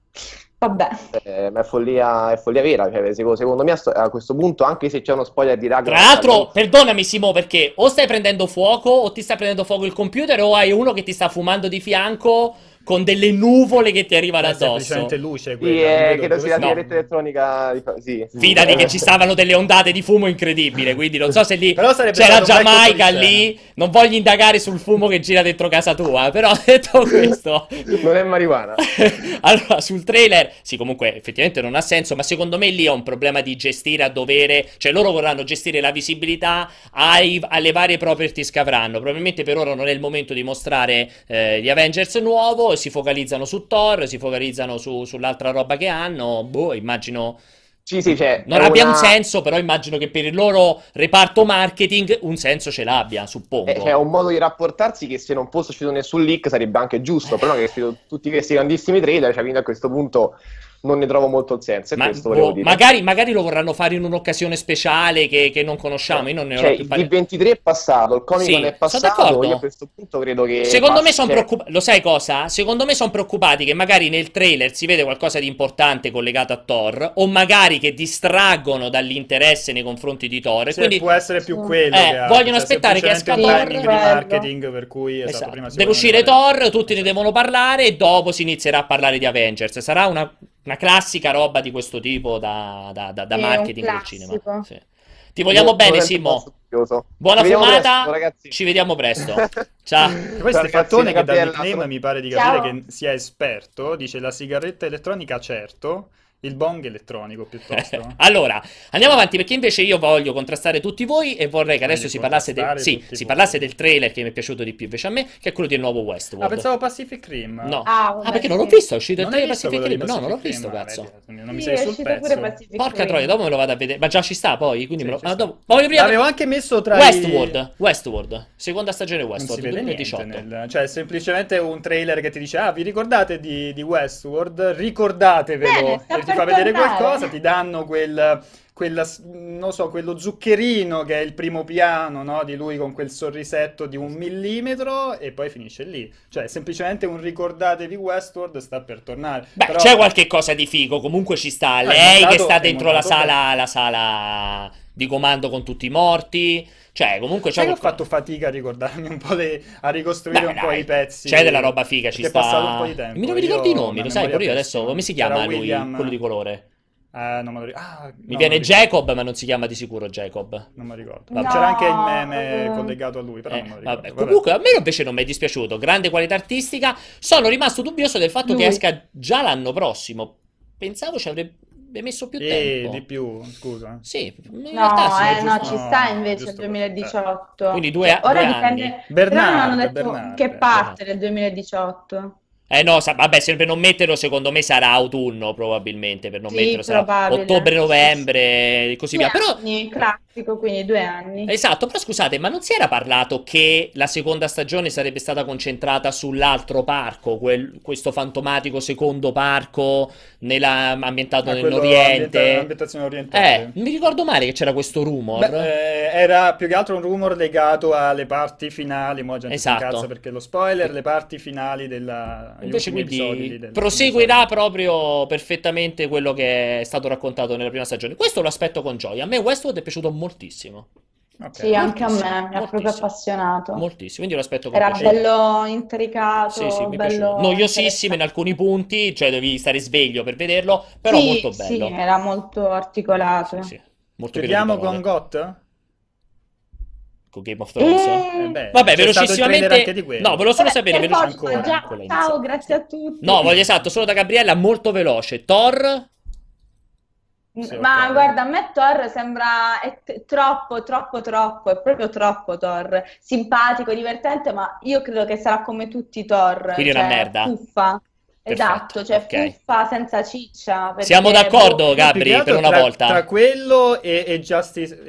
S4: Vabbè.
S3: Eh, ma è follia, è follia vera, cioè, secondo, secondo me a, sto- a questo punto, anche se c'è uno spoiler di Ragnarok,
S1: Tra l'altro, perdonami Simo, perché o stai prendendo fuoco, o ti sta prendendo fuoco il computer, o hai uno che ti sta fumando di fianco con delle nuvole che ti arrivano
S2: È
S1: addosso.
S2: semplicemente luce
S3: sì,
S2: quella,
S3: eh,
S2: vedo
S3: credo
S2: dove
S3: sia la
S2: sta.
S3: sigaretta elettronica. di Sì, sì.
S1: Fidati
S3: Eh,
S1: che ci stavano delle ondate di fumo incredibile, quindi non so se lì c'è la
S2: bel
S1: Giamaica lì, non voglio indagare sul fumo che gira dentro casa tua, però detto questo...
S3: Non è marijuana.
S1: Allora, sul trailer, sì, comunque effettivamente non ha senso, ma secondo me lì è un problema di gestire a dovere, cioè loro vorranno gestire la visibilità ai- alle varie properties che avranno. Probabilmente per ora non è il momento di mostrare eh, gli Avengers nuovo, si focalizzano su Thor, si focalizzano su- sull'altra roba che hanno. Boh, immagino
S3: Sì, sì, cioè,
S1: non abbia un
S3: una-
S1: senso, però immagino che per il loro reparto marketing un senso ce l'abbia, suppongo.
S3: È, cioè, un modo di rapportarsi che se non fosse uscito nessun leak sarebbe anche giusto, però che tutti questi grandissimi trailer, cioè, quindi a questo punto non ne trovo molto il senso,
S1: Ma- boh, magari, magari lo vorranno fare in un'occasione speciale che, che non conosciamo. Io non ne ho
S3: Cioè,
S1: più
S3: il
S1: parla-
S3: 23 è passato, il Comic
S1: Sì,
S3: è passato, io a questo punto credo che...
S1: Secondo me sono
S3: cioè,
S1: preoccupati. Lo sai cosa? Secondo me sono preoccupati che magari nel trailer si vede qualcosa di importante collegato a Thor, o magari che distraggono dall'interesse nei confronti di Thor. e
S2: Sì,
S1: quindi
S2: può essere più quello
S1: Eh,
S2: che
S1: vogliono
S2: cioè,
S1: aspettare che esca Thor.
S2: di marketing per cui esatto,
S1: Esatto.
S2: prima si
S1: Deve uscire Thor, tutti ne devono parlare e dopo si inizierà a parlare di Avengers. Sarà una, una classica roba di questo tipo da, da- da- da
S4: Sì,
S1: marketing del cinema. Sì. Ti vogliamo
S3: non-
S1: bene, Simo. Buona
S3: Ci
S1: fumata.
S3: presto, ragazzi.
S1: Ci vediamo presto. Ciao.
S2: Poi
S3: Ciao,
S2: Stefattone che dal nickname mi pare di
S4: Ciao.
S2: capire che sia esperto, dice la sigaretta elettronica certo, il bong elettronico piuttosto.
S1: Allora, andiamo avanti perché invece io voglio contrastare tutti voi e vorrei che adesso si parlasse, del,
S2: contrastare
S1: sì, si parlasse del trailer che mi è piaciuto di più invece a me, che è quello del nuovo Westworld.
S2: Ah, pensavo Pacific Rim.
S1: No.
S4: Ah,
S1: Ah, perché non l'ho visto, è uscito il trailer Pacific Rim? No, non l'ho
S2: Pacific
S1: visto, cazzo.
S2: Vedi, Non mi
S4: Sì,
S2: sei
S4: è
S2: sul
S4: uscito
S2: pezzo.
S4: pure Pacific
S1: Porca troia, dopo me lo vado a vedere. Ma già ci sta poi, quindi
S2: Sì,
S1: me lo... ah, dopo- voglio prima-
S2: L'avevo anche messo tra i...
S1: Westworld, Westworld, seconda stagione
S2: Non
S1: Westworld,
S2: si vede niente
S1: 2018.
S2: nel... Cioè, è semplicemente un trailer che ti dice Ah, vi ricordate di, di Westworld? Ricordatevelo ti fa vedere qualcosa Ti danno quel, quella, non so, quello zuccherino che è il primo piano, no? Di lui con quel sorrisetto di un millimetro e poi finisce lì. Cioè, semplicemente un ricordatevi Westworld sta per tornare.
S1: Beh,
S2: Però-
S1: c'è qualche cosa di figo, comunque ci sta.
S2: è
S1: Lei che sta dentro la sala, la sala di comando con tutti i morti. Cioè, comunque c'è
S2: che ho
S1: qualcosa-
S2: fatto fatica a ricordarmi un po' di- a ricostruire un po' i pezzi.
S1: C'è della roba figa, ci sta.
S2: è passato un po' di tempo.
S1: Mi non mi ricordo i nomi, lo sai, pure io adesso come si chiama lui,
S2: William-
S1: quello di colore?
S2: Eh, non me lo ricordo. Ah,
S1: Mi
S2: no,
S1: viene. Jacob, ma non si chiama di sicuro Jacob.
S2: Non mi ricordo.
S1: Vabbè.
S2: C'era anche il meme
S4: eh.
S2: collegato a lui, però
S1: Eh,
S2: non me lo ricordo.
S1: vabbè.
S2: Vabbè.
S1: Comunque, a me invece non mi è dispiaciuto. Grande qualità artistica. Sono rimasto dubbioso del fatto che
S4: Lui.
S1: esca già l'anno prossimo. Pensavo ci avrebbe messo più
S2: Eh,
S1: tempo.
S2: di più, scusa.
S1: Sì, in
S4: No,
S1: realtà sì.
S4: eh, no, ci sta invece il
S2: giusto-
S4: 2018.
S1: Quindi due a-
S4: Ora
S1: due
S4: dipende,
S1: anni.
S4: però non hanno
S2: Bernard,
S4: detto
S2: Bernard,
S4: che
S2: eh,
S4: parte del 2018.
S1: Eh no, sa- vabbè, se per non metterlo, secondo me sarà autunno probabilmente, per non
S4: Sì,
S1: metterlo sarà
S4: probabile.
S1: ottobre-novembre e così via. Però
S4: anni, classico, quindi due anni.
S1: Esatto, però scusate, ma non si era parlato che la seconda stagione sarebbe stata concentrata sull'altro parco, quel- questo fantomatico secondo parco nella- ambientato
S2: Ah, ambienta-
S1: nell'Oriente?
S2: ambientazione orientale.
S1: Eh, mi ricordo male che c'era questo rumor.
S2: Beh, eh, era più che altro un rumor legato alle parti finali, mo' si
S1: Esatto.
S2: perché lo spoiler, le parti finali della
S1: Invece quindi
S2: del-
S1: proseguirà proprio perfettamente quello che è stato raccontato nella prima stagione. Questo lo aspetto con gioia. A me Westworld è piaciuto moltissimo.
S2: Ok.
S4: Sì, anche a me, mi ha proprio appassionato.
S1: Moltissimo, quindi lo aspetto con
S4: Era
S1: piacere.
S4: bello intricato,
S1: Sì, sì, mi
S4: bello.
S1: Noiosissimo in alcuni punti, cioè devi stare sveglio per vederlo, però
S4: Sì,
S1: molto
S4: sì,
S1: bello.
S4: era molto articolato.
S1: Sì, sì, molto
S2: Chiudiamo con GOT?
S1: Con Game of Thrones.
S4: Eh,
S2: Eh beh,
S1: Vabbè, velocissimamente. No, volevo solo
S4: Vabbè,
S1: sapere
S4: per
S1: veloci-
S2: ancora,
S4: già. Ciao, grazie a tutti.
S1: No, voglio esatto, solo da Gabriella, molto veloce. Thor,
S2: Sì,
S4: Ma
S2: ok.
S4: guarda, a me Thor sembra è t- troppo, troppo, troppo, è proprio troppo Thor. Simpatico, divertente, ma io credo che sarà come tutti i Thor,
S1: Quindi una
S4: cioè
S1: merda?
S4: fuffa. Esatto, cioè
S1: ok.
S4: fuffa senza ciccia. perché,
S1: siamo d'accordo,
S4: boh,
S1: Gabri,
S2: che altro
S1: per una
S2: tra,
S1: volta.
S2: Tra quello e, e Justice,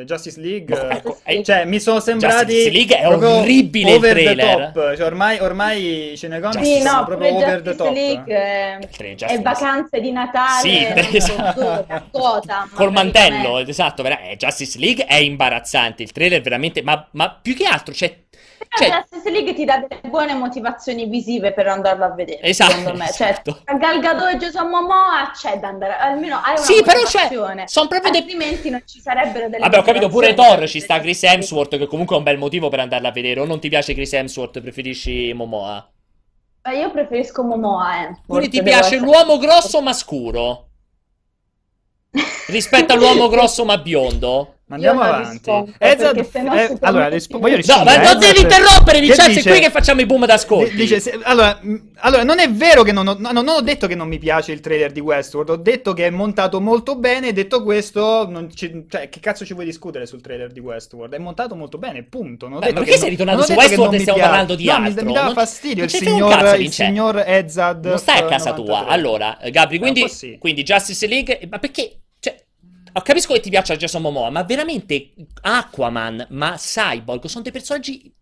S2: eh, Justice League,
S1: Ma
S2: eh,
S1: ecco,
S4: Sì.
S1: eh,
S2: cioè mi sono sembrati
S1: Justice League è orribile il
S2: over the
S1: trailer.
S2: top. Cioè, ormai, ormai cinecomics
S4: Sì,
S2: sono
S4: no,
S2: proprio over the
S4: Justice
S2: top.
S4: League è,
S1: Il trailer
S4: è
S1: Justice-
S4: vacanze di Natale,
S1: Sì,
S4: so
S1: esatto.
S4: Gotham,
S1: Col mantello, esatto, vera- eh, Justice League è imbarazzante, il trailer veramente, ma, ma più che altro c'è... Cioè-
S4: Justice League ti dà delle buone motivazioni visive per andarlo a vedere,
S1: Esatto,
S4: secondo me.
S1: esatto.
S4: Cioè, tra Gal Gadot e Jason Momoa c'è da andare, almeno hai una
S1: Sì, però cioè,
S4: motivazione.
S1: sono proprio dei...
S4: Altrimenti non ci sarebbero delle
S1: Vabbè, ho capito, pure Thor ci sta Chris. Hemsworth, che comunque è un bel motivo per andarla a vedere. O non ti piace Chris Hemsworth, preferisci Momoa?
S4: Ma Io preferisco Momoa, eh.
S1: Quindi ti piace l'uomo grosso ma scuro? Rispetto all'uomo grosso ma biondo?
S2: Ma Andiamo avanti.
S4: sennò
S2: eh,
S4: si
S2: allora, rispo- voglio
S4: in-
S1: No,
S2: rispondere.
S1: ma non devi interrompere, Vincenzo, è
S2: dice-
S1: qui che facciamo i boom d'ascolti.
S2: Dice, se- allora, mh, allora, non è vero che non ho, no, non ho detto che non mi piace il trailer di Westworld, ho detto che è montato molto bene, detto questo, non ci- cioè, che cazzo ci vuoi discutere sul trailer di Westworld? È montato molto bene, punto. Non ho
S1: Beh,
S2: detto
S1: ma
S2: che
S1: perché sei ritornato su Westworld e
S2: mi
S1: stiamo parlando di
S2: No, mi-
S1: altro?
S2: Mi, dà
S1: Non-
S2: fastidio
S1: non
S2: il signor,
S1: cazzo,
S2: il
S1: Vincenzo.
S2: signor Ezad.
S1: Non stai a casa tua.
S2: 93.
S1: Allora, eh, Gabri, quindi,
S2: Eh, sì.
S1: quindi Justice League, ma perché? Capisco che ti piaccia Jason Momoa, ma veramente Aquaman, ma Cyborg sono dei personaggi,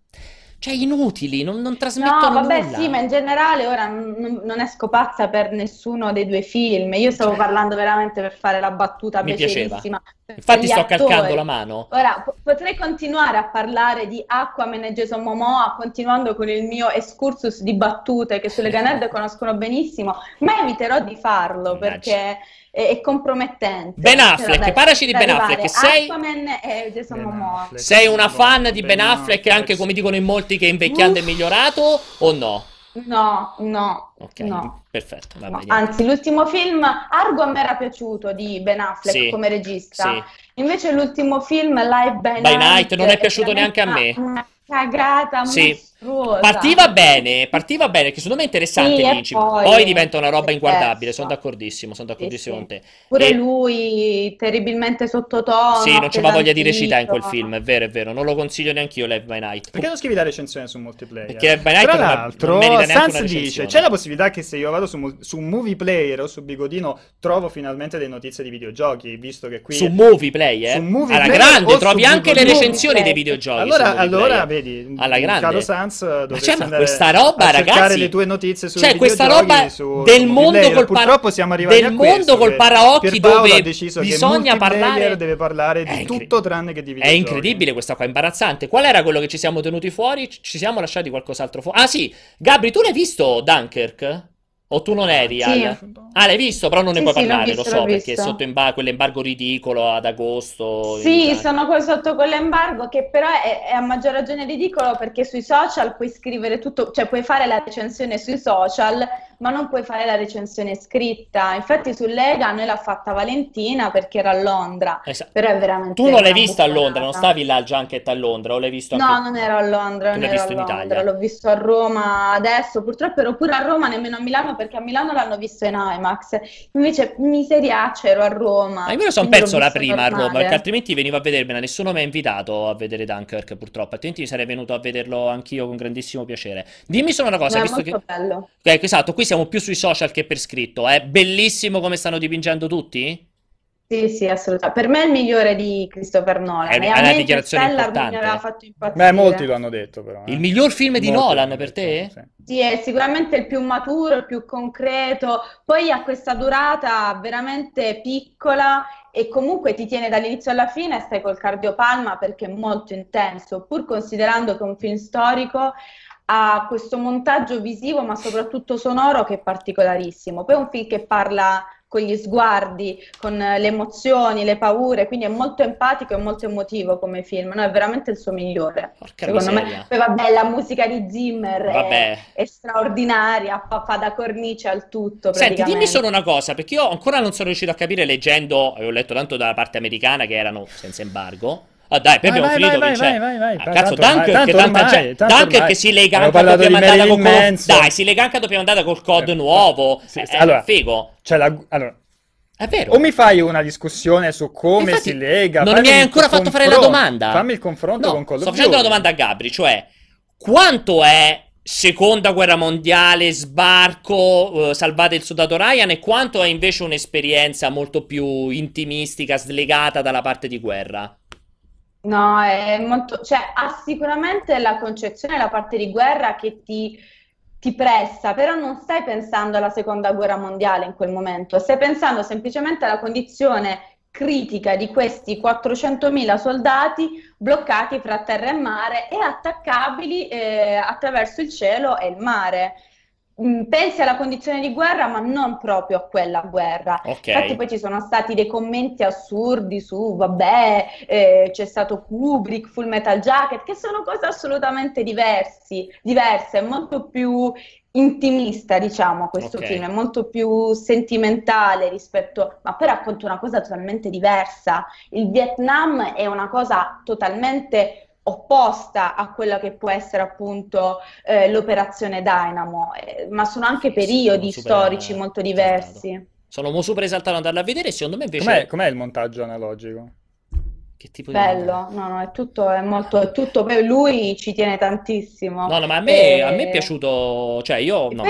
S1: cioè, inutili, non, non
S4: No,
S1: trasmettono
S4: vabbè,
S1: nulla.
S4: sì, ma in generale ora non, non esco pazza per nessuno dei due film. Io stavo
S1: Cioè.
S4: parlando veramente per fare la battuta
S1: Mi piaceva. Infatti sto
S4: attori.
S1: calcando la mano.
S4: Ora, po- potrei continuare a parlare di Aquaman e Jason Momoa, continuando con il mio excursus di battute che sulle Ganerd conoscono benissimo, ma eviterò di farlo perché è, è compromettente.
S1: Ben
S4: Cioè,
S1: Affleck,
S4: vabbè,
S1: parlaci di Ben Affleck, sei-
S4: Aquaman e Jason
S2: Ben
S4: Momoa.
S2: Affleck.
S1: Sei una fan di Ben
S2: Ben
S1: Affleck,
S2: Affleck,
S1: anche come dicono in molti che invecchiando è
S4: Uff.
S1: migliorato, o no?
S4: No, no,
S1: Ok,
S4: no.
S1: perfetto, va
S4: No,
S1: bene.
S4: Anzi, l'ultimo film, Argo a me era piaciuto di Ben Affleck
S1: Sì,
S4: come regista.
S1: sì.
S4: Invece l'ultimo film, Live by,
S1: By Night, non è piaciuto
S4: veramente
S1: neanche a me.
S4: Una, una cagata
S1: Sì.
S4: Mostruosa.
S1: Partiva bene, partiva bene, che secondo me è interessante
S4: Sì, poi
S1: Poi diventa una roba inguardabile, sono d'accordissimo, sono d'accordissimo
S4: Sì,
S1: con te.
S4: Pure
S1: E-
S4: lui, terribilmente sottotono.
S1: Sì, non c'aveva voglia di recitare in quel film, è vero, è vero, non lo consiglio neanche io Live by Night.
S2: Perché non scrivi la recensione su multiplayer?
S1: Perché Live by Night
S2: Tra
S1: non-
S2: l'altro,
S1: non merita neanche
S2: Sans
S1: una
S2: dice: c'è la possibilità che se io vado su, su Movie Player o su Bigodino trovo finalmente delle notizie di videogiochi, visto che qui
S1: Su Movie Play, eh?
S2: Su Movie
S1: Alla
S2: Player
S1: grande, trovi anche le recensioni dei videogiochi.
S2: Allora, allora
S1: Player.
S2: vedi,
S1: Alla grande.
S2: caro Sans, fans dovreste
S1: cioè, ma questa roba,
S2: a cercare
S1: ragazzi,
S2: le tue notizie su
S1: cioè, questa roba del mondo col
S2: Purtroppo siamo arrivati
S1: del
S2: a questo,
S1: mondo col paraocchi dove bisogna parlare-
S2: deve parlare
S1: È
S2: di
S1: incre-
S2: tutto tranne che di
S1: È
S2: videogiochi.
S1: incredibile questa qua, imbarazzante. Qual era quello che ci siamo tenuti fuori? Ci- Ci siamo lasciati qualcos'altro fuori? Ah sì, Gabri, tu l'hai visto Dunkirk? O tu non eri
S4: Sì.
S1: al... Ah, l'hai visto, però non ne
S4: Sì,
S1: puoi
S4: sì,
S1: parlare,
S4: visto,
S1: lo so, perché
S4: visto.
S1: sotto imba- quell'embargo ridicolo ad agosto.
S4: Sì, sono sotto quell'embargo che però è, è a maggior ragione ridicolo perché sui social puoi scrivere tutto, cioè puoi fare la recensione sui social, ma non puoi fare la recensione scritta. Infatti su Lega noi l'ha fatta Valentina perché era a Londra,
S1: Esatto.
S4: però è veramente
S1: Tu non l'hai
S4: una
S1: visto a. Londra, non stavi là al Junket a Londra, o l'hai visto
S4: No,
S1: anche...
S4: non ero a Londra, non
S1: l'hai
S4: ero a Londra,
S1: Italia.
S4: l'ho visto a Roma adesso, purtroppo ero pure a Roma, nemmeno a Milano perché a Milano l'hanno visto in IMAX, invece miseriaccia ero a Roma,
S1: Ma io me lo sono perso la prima a Roma,
S4: normale.
S1: perché altrimenti venivo a vedermela, nessuno mi ha invitato a vedere Dunkirk purtroppo, altrimenti sarei venuto a vederlo anch'io con grandissimo piacere. Dimmi solo una cosa,
S4: No, è
S1: visto
S4: molto
S1: che...
S4: bello.
S1: Eh, esatto, qui siamo più sui social che per scritto, è bellissimo come stanno dipingendo tutti?
S4: Sì, sì, assolutamente. Per me è il migliore di Christopher Nolan.
S1: È
S4: e
S1: una dichiarazione importante.
S4: mi aveva fatto impazzire.
S2: Beh, molti lo hanno detto però. eh.
S1: Il miglior film di
S2: Molti
S1: Nolan per
S2: detto,
S1: te?
S2: sì.
S4: Sì, è sicuramente il più maturo, il più concreto. Poi ha questa durata veramente piccola e comunque ti tiene dall'inizio alla fine stai col cardiopalma perché è molto intenso, pur considerando che è un film storico. Ha questo montaggio visivo, ma soprattutto sonoro, che è particolarissimo. Poi è un film che parla con gli sguardi, con le emozioni, le paure, quindi è molto empatico e molto emotivo come film. No, è veramente il suo migliore.
S1: Porca
S4: Secondo
S1: miseria.
S4: me, poi vabbè, la musica di Zimmer è, è straordinaria, fa, fa da cornice al tutto
S1: Senti, dimmi solo una cosa, perché io ancora non sono riuscito a capire leggendo, avevo letto tanto dalla parte americana che erano senza embargo. Ah dai, poi
S2: Vai,
S1: abbiamo
S2: vai,
S1: finito,
S2: vai,
S1: Vince.
S2: vai, vai, vai.
S1: Ah,
S2: Tanto
S1: cazzo, che tanta
S2: ormai,
S1: Dunkirk
S2: ormai.
S1: si lega anche a doppia mandata.
S2: Manson.
S1: Dai, si lega anche a doppia mandata col COD
S2: Eh,
S1: nuovo.
S2: sì,
S1: è
S2: allora,
S1: figo.
S2: Cioè, la- allora,
S1: È vero.
S2: o mi fai una discussione su come
S1: Infatti,
S2: si lega,
S1: non mi hai ancora fatto fare la domanda.
S2: Fammi il confronto
S1: No,
S2: con Call of
S1: sto facendo
S2: Duty.
S1: una domanda a Gabri, cioè quanto è seconda guerra mondiale, sbarco, eh, salvate il soldato Ryan e quanto è invece un'esperienza molto più intimistica, slegata dalla parte di guerra?
S4: No, è molto, cioè ha sicuramente la concezione, la parte di guerra che ti, ti pressa, però non stai pensando alla seconda guerra mondiale in quel momento, stai pensando semplicemente alla condizione critica di questi 400.000 soldati bloccati fra terra e mare e attaccabili eh, attraverso il cielo e il mare. Mm, Pensi alla condizione di guerra, ma non proprio a quella guerra.
S1: Ok.
S4: Infatti poi ci sono stati dei commenti assurdi su, vabbè, eh, c'è stato Kubrick, Full Metal Jacket, che sono cose assolutamente diversi, diverse, è molto più intimista, diciamo, questo
S1: Ok.
S4: film, è molto più sentimentale rispetto, ma poi racconta una cosa totalmente diversa. Il Vietnam è una cosa totalmente opposta a quella che può essere appunto eh, l'operazione Dynamo, eh, ma sono anche periodi
S1: Sono super
S4: storici molto diversi.
S1: Sono mo super esaltato ad andarla a vedere, secondo me invece...
S2: Com'è, com'è il montaggio analogico?
S1: Che tipo di...
S4: Bello, no, no, è tutto, è molto, è tutto, poi lui ci tiene tantissimo.
S1: No, no, ma a me, a me è
S4: E-
S1: piaciuto... Cioè, io...
S4: e
S1: no,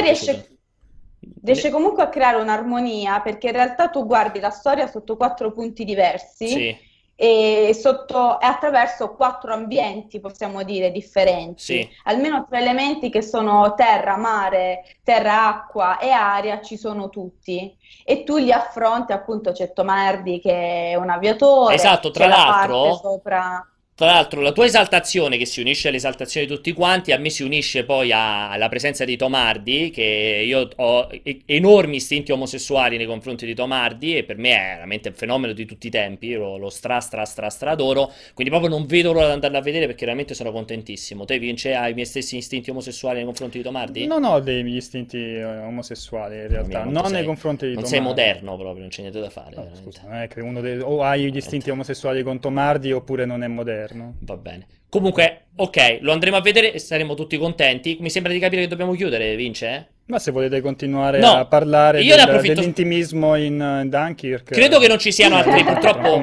S4: riesce comunque a creare un'armonia perché in realtà tu guardi la storia sotto quattro punti diversi
S1: Sì,
S4: e sotto, attraverso quattro ambienti, possiamo dire, differenti.
S1: Sì.
S4: Almeno tre elementi che sono terra, mare, terra, acqua e aria ci sono tutti. E tu li affronti, appunto, c'è Tomardi che è un aviatore,
S1: Esatto, tra
S4: la
S1: l'altro-
S4: parte sopra...
S1: Tra l'altro, la tua esaltazione che si unisce all'esaltazione di tutti quanti, a me si unisce poi a- alla presenza di Tomardi, che io ho enormi istinti omosessuali nei confronti di Tomardi e per me è veramente un fenomeno di tutti i tempi, io lo, stra stra stra stra adoro, quindi proprio non vedo l'ora di andarla a vedere perché veramente sono contentissimo. Te Vince hai i miei stessi istinti omosessuali nei confronti di Tomardi?
S2: Non ho degli istinti eh, omosessuali in realtà,
S1: quanto
S2: non
S1: sei-
S2: nei confronti di
S1: Non sei
S2: Tomardi.
S1: moderno proprio, non c'è niente da fare,
S2: No, scusa, non è che uno dei- o hai gli istinti omosessuali con Tomardi oppure non è moderno.
S1: Va bene. Comunque, ok, lo andremo a vedere e saremo tutti contenti. Mi sembra di capire che dobbiamo chiudere, Vince?
S2: Ma se volete continuare
S1: No,
S2: a parlare
S1: io
S2: del-
S1: approfitto-
S2: dell'intimismo in eh, Dunkirk...
S1: Credo che non ci siano altri,
S2: eh,
S1: purtroppo.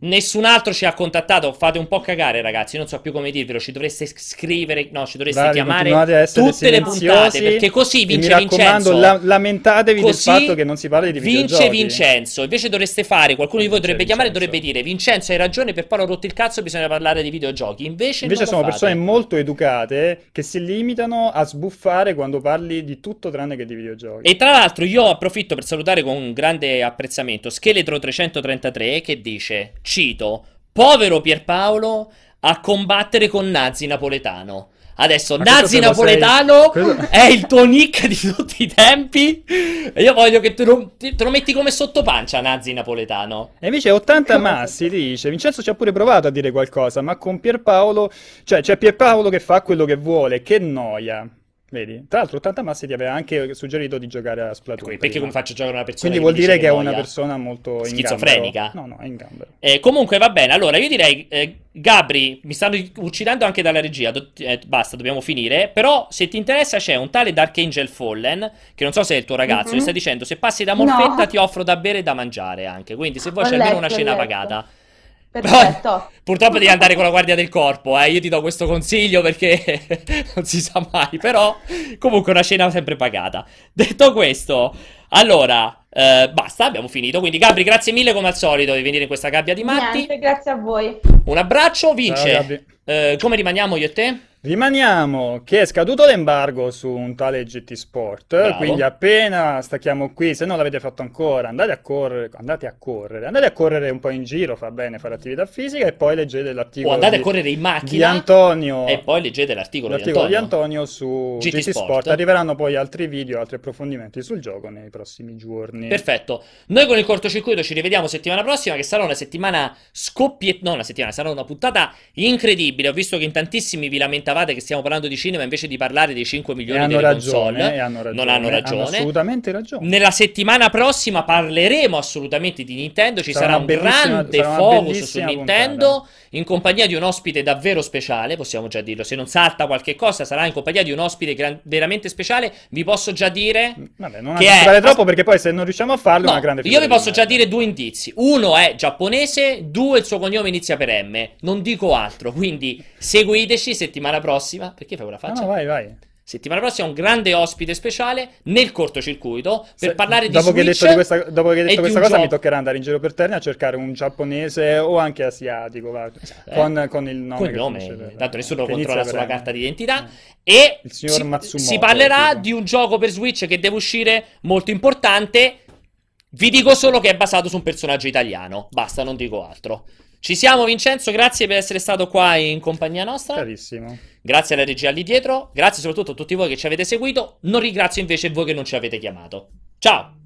S1: Nessun altro ci ha contattato. Fate un po' cagare, ragazzi. Non so più come dirvelo. Ci dovreste scrivere. No, ci dovreste
S2: Bravi,
S1: chiamare tutte le puntate. Perché così vince
S2: mi raccomando,
S1: Vincenzo.
S2: la- lamentatevi
S1: Così
S2: del fatto che non si parli di
S1: Vince
S2: videogiochi.
S1: Vincenzo. Invece dovreste fare. Qualcuno di voi
S2: Vince
S1: dovrebbe chiamare e dovrebbe dire: Vincenzo, hai ragione. Per Paolo ho rotto il cazzo. Bisogna parlare di videogiochi. Invece,
S2: Invece sono persone molto educate che si limitano a sbuffare quando parli di tutto tranne che di videogiochi.
S1: E tra l'altro io approfitto per salutare con un grande apprezzamento Scheletro 333 che dice, cito, povero Pierpaolo a combattere con Nazi napoletano. Adesso
S2: Ma
S1: Nazi napoletano
S2: sei-
S1: è il tuo nick di tutti i tempi. E io voglio che te lo, te lo metti come sottopancia Nazi napoletano.
S2: E invece 80 Massi dice: Vincenzo ci ha pure provato a dire qualcosa, ma con Pierpaolo, cioè c'è Pierpaolo che fa quello che vuole, che noia. Vedi? Tra l'altro 80 Massi ti aveva anche suggerito di giocare a Splatoon.
S1: Perché
S2: prima.
S1: come faccio a giocare una persona
S2: Quindi
S1: che
S2: vuol dire che è
S1: noia?
S2: una persona molto in
S1: Schizofrenica?
S2: No, no, è in gambero.
S1: Eh, comunque va bene, allora io direi, eh, Gabri, mi stanno uccidendo anche dalla regia, do- eh, basta, dobbiamo finire, però se ti interessa c'è un tale Dark Angel Fallen, che non so se è il tuo ragazzo,
S4: Mhm.
S1: mi sta dicendo, se passi da Morfetta
S4: No.
S1: ti offro da bere e da mangiare anche, quindi se vuoi
S4: Ho
S1: c'è almeno una cena
S4: letto.
S1: pagata.
S4: Perfetto.
S1: Purtroppo devi andare con la guardia del corpo, eh. Io ti do questo consiglio perché non si sa mai. Però, comunque, una cena sempre pagata. Detto questo, allora, eh, basta, abbiamo finito. Quindi, Gabri, grazie mille come al solito di venire in questa gabbia di matti.
S4: Niente, grazie a voi.
S1: Un abbraccio,
S2: Ciao,
S1: vince.
S2: Gabri.
S1: Eh, come rimaniamo io e te?
S2: Rimaniamo che è scaduto l'embargo su un tale GT Sport,
S1: Bravo.
S2: quindi appena stacchiamo qui, se non l'avete fatto ancora, andate a correre, andate a correre, andate a correre un po' in giro, fa bene fare attività fisica e poi leggete l'articolo
S1: O andate a
S2: di,
S1: correre in
S2: di
S1: macchina
S2: Antonio,
S1: e poi leggete l'articolo,
S2: l'articolo
S1: di
S2: di
S1: Antonio.
S2: Antonio su
S1: GT
S2: GT,
S1: Sport.
S2: Sport. Arriveranno poi altri video, altri approfondimenti sul gioco nei prossimi giorni.
S1: Perfetto. Noi con il cortocircuito ci rivediamo settimana prossima, che sarà una settimana scoppiet... No, una settimana, sarà una puntata incredibile. Ho visto che in tantissimi vi lamentavate che stiamo parlando di cinema invece di parlare dei 5
S2: E
S1: milioni
S2: hanno ragione,
S1: console.
S2: e hanno ragione,
S1: Non hanno ragione.
S2: assolutamente ragione.
S1: Nella settimana prossima parleremo assolutamente di Nintendo. Ci
S2: Sarà
S1: sarà, un grande
S2: sarà
S1: focus su Nintendo in compagnia di un ospite davvero speciale. Possiamo già dirlo. Se non salta qualche cosa, sarà in compagnia di un ospite gran- veramente speciale. Vi posso già dire.
S2: Vabbè, non
S1: Che è-
S2: troppo perché poi se non riusciamo a farlo è
S1: No,
S2: una grande
S1: io
S2: figura
S1: vi
S2: di
S1: posso già dire due indizi. Uno è giapponese, due il suo cognome inizia per M. Non dico altro, quindi seguiteci settimana prossima. Perché fai quella
S2: No,
S1: faccia?
S2: no, vai, vai.
S1: Settimana prossima un grande ospite speciale nel cortocircuito per
S2: Se-
S1: parlare di
S2: dopo che
S1: Switch.
S2: detto di questa, dopo che hai detto questa cosa, mi
S1: gioco.
S2: toccherà andare in giro per terra a cercare un giapponese o anche asiatico, va,
S1: eh.
S2: con, con il nome.
S1: Con
S2: che
S1: nome,
S2: finisce
S1: tanto nessuno
S2: che
S1: controlla sulla carta d'identità.
S2: Eh.
S1: E
S2: Il signor
S1: si, si parlerà
S2: tipo.
S1: di un gioco per Switch che deve uscire molto importante. Vi dico solo che è basato su un personaggio italiano. Basta, non dico altro. Ci siamo, Vincenzo. Grazie per essere stato qua in compagnia nostra.
S2: Carissimo.
S1: Grazie alla regia lì dietro. Grazie soprattutto a tutti voi che ci avete seguito. Non ringrazio invece voi che non ci avete chiamato. Ciao!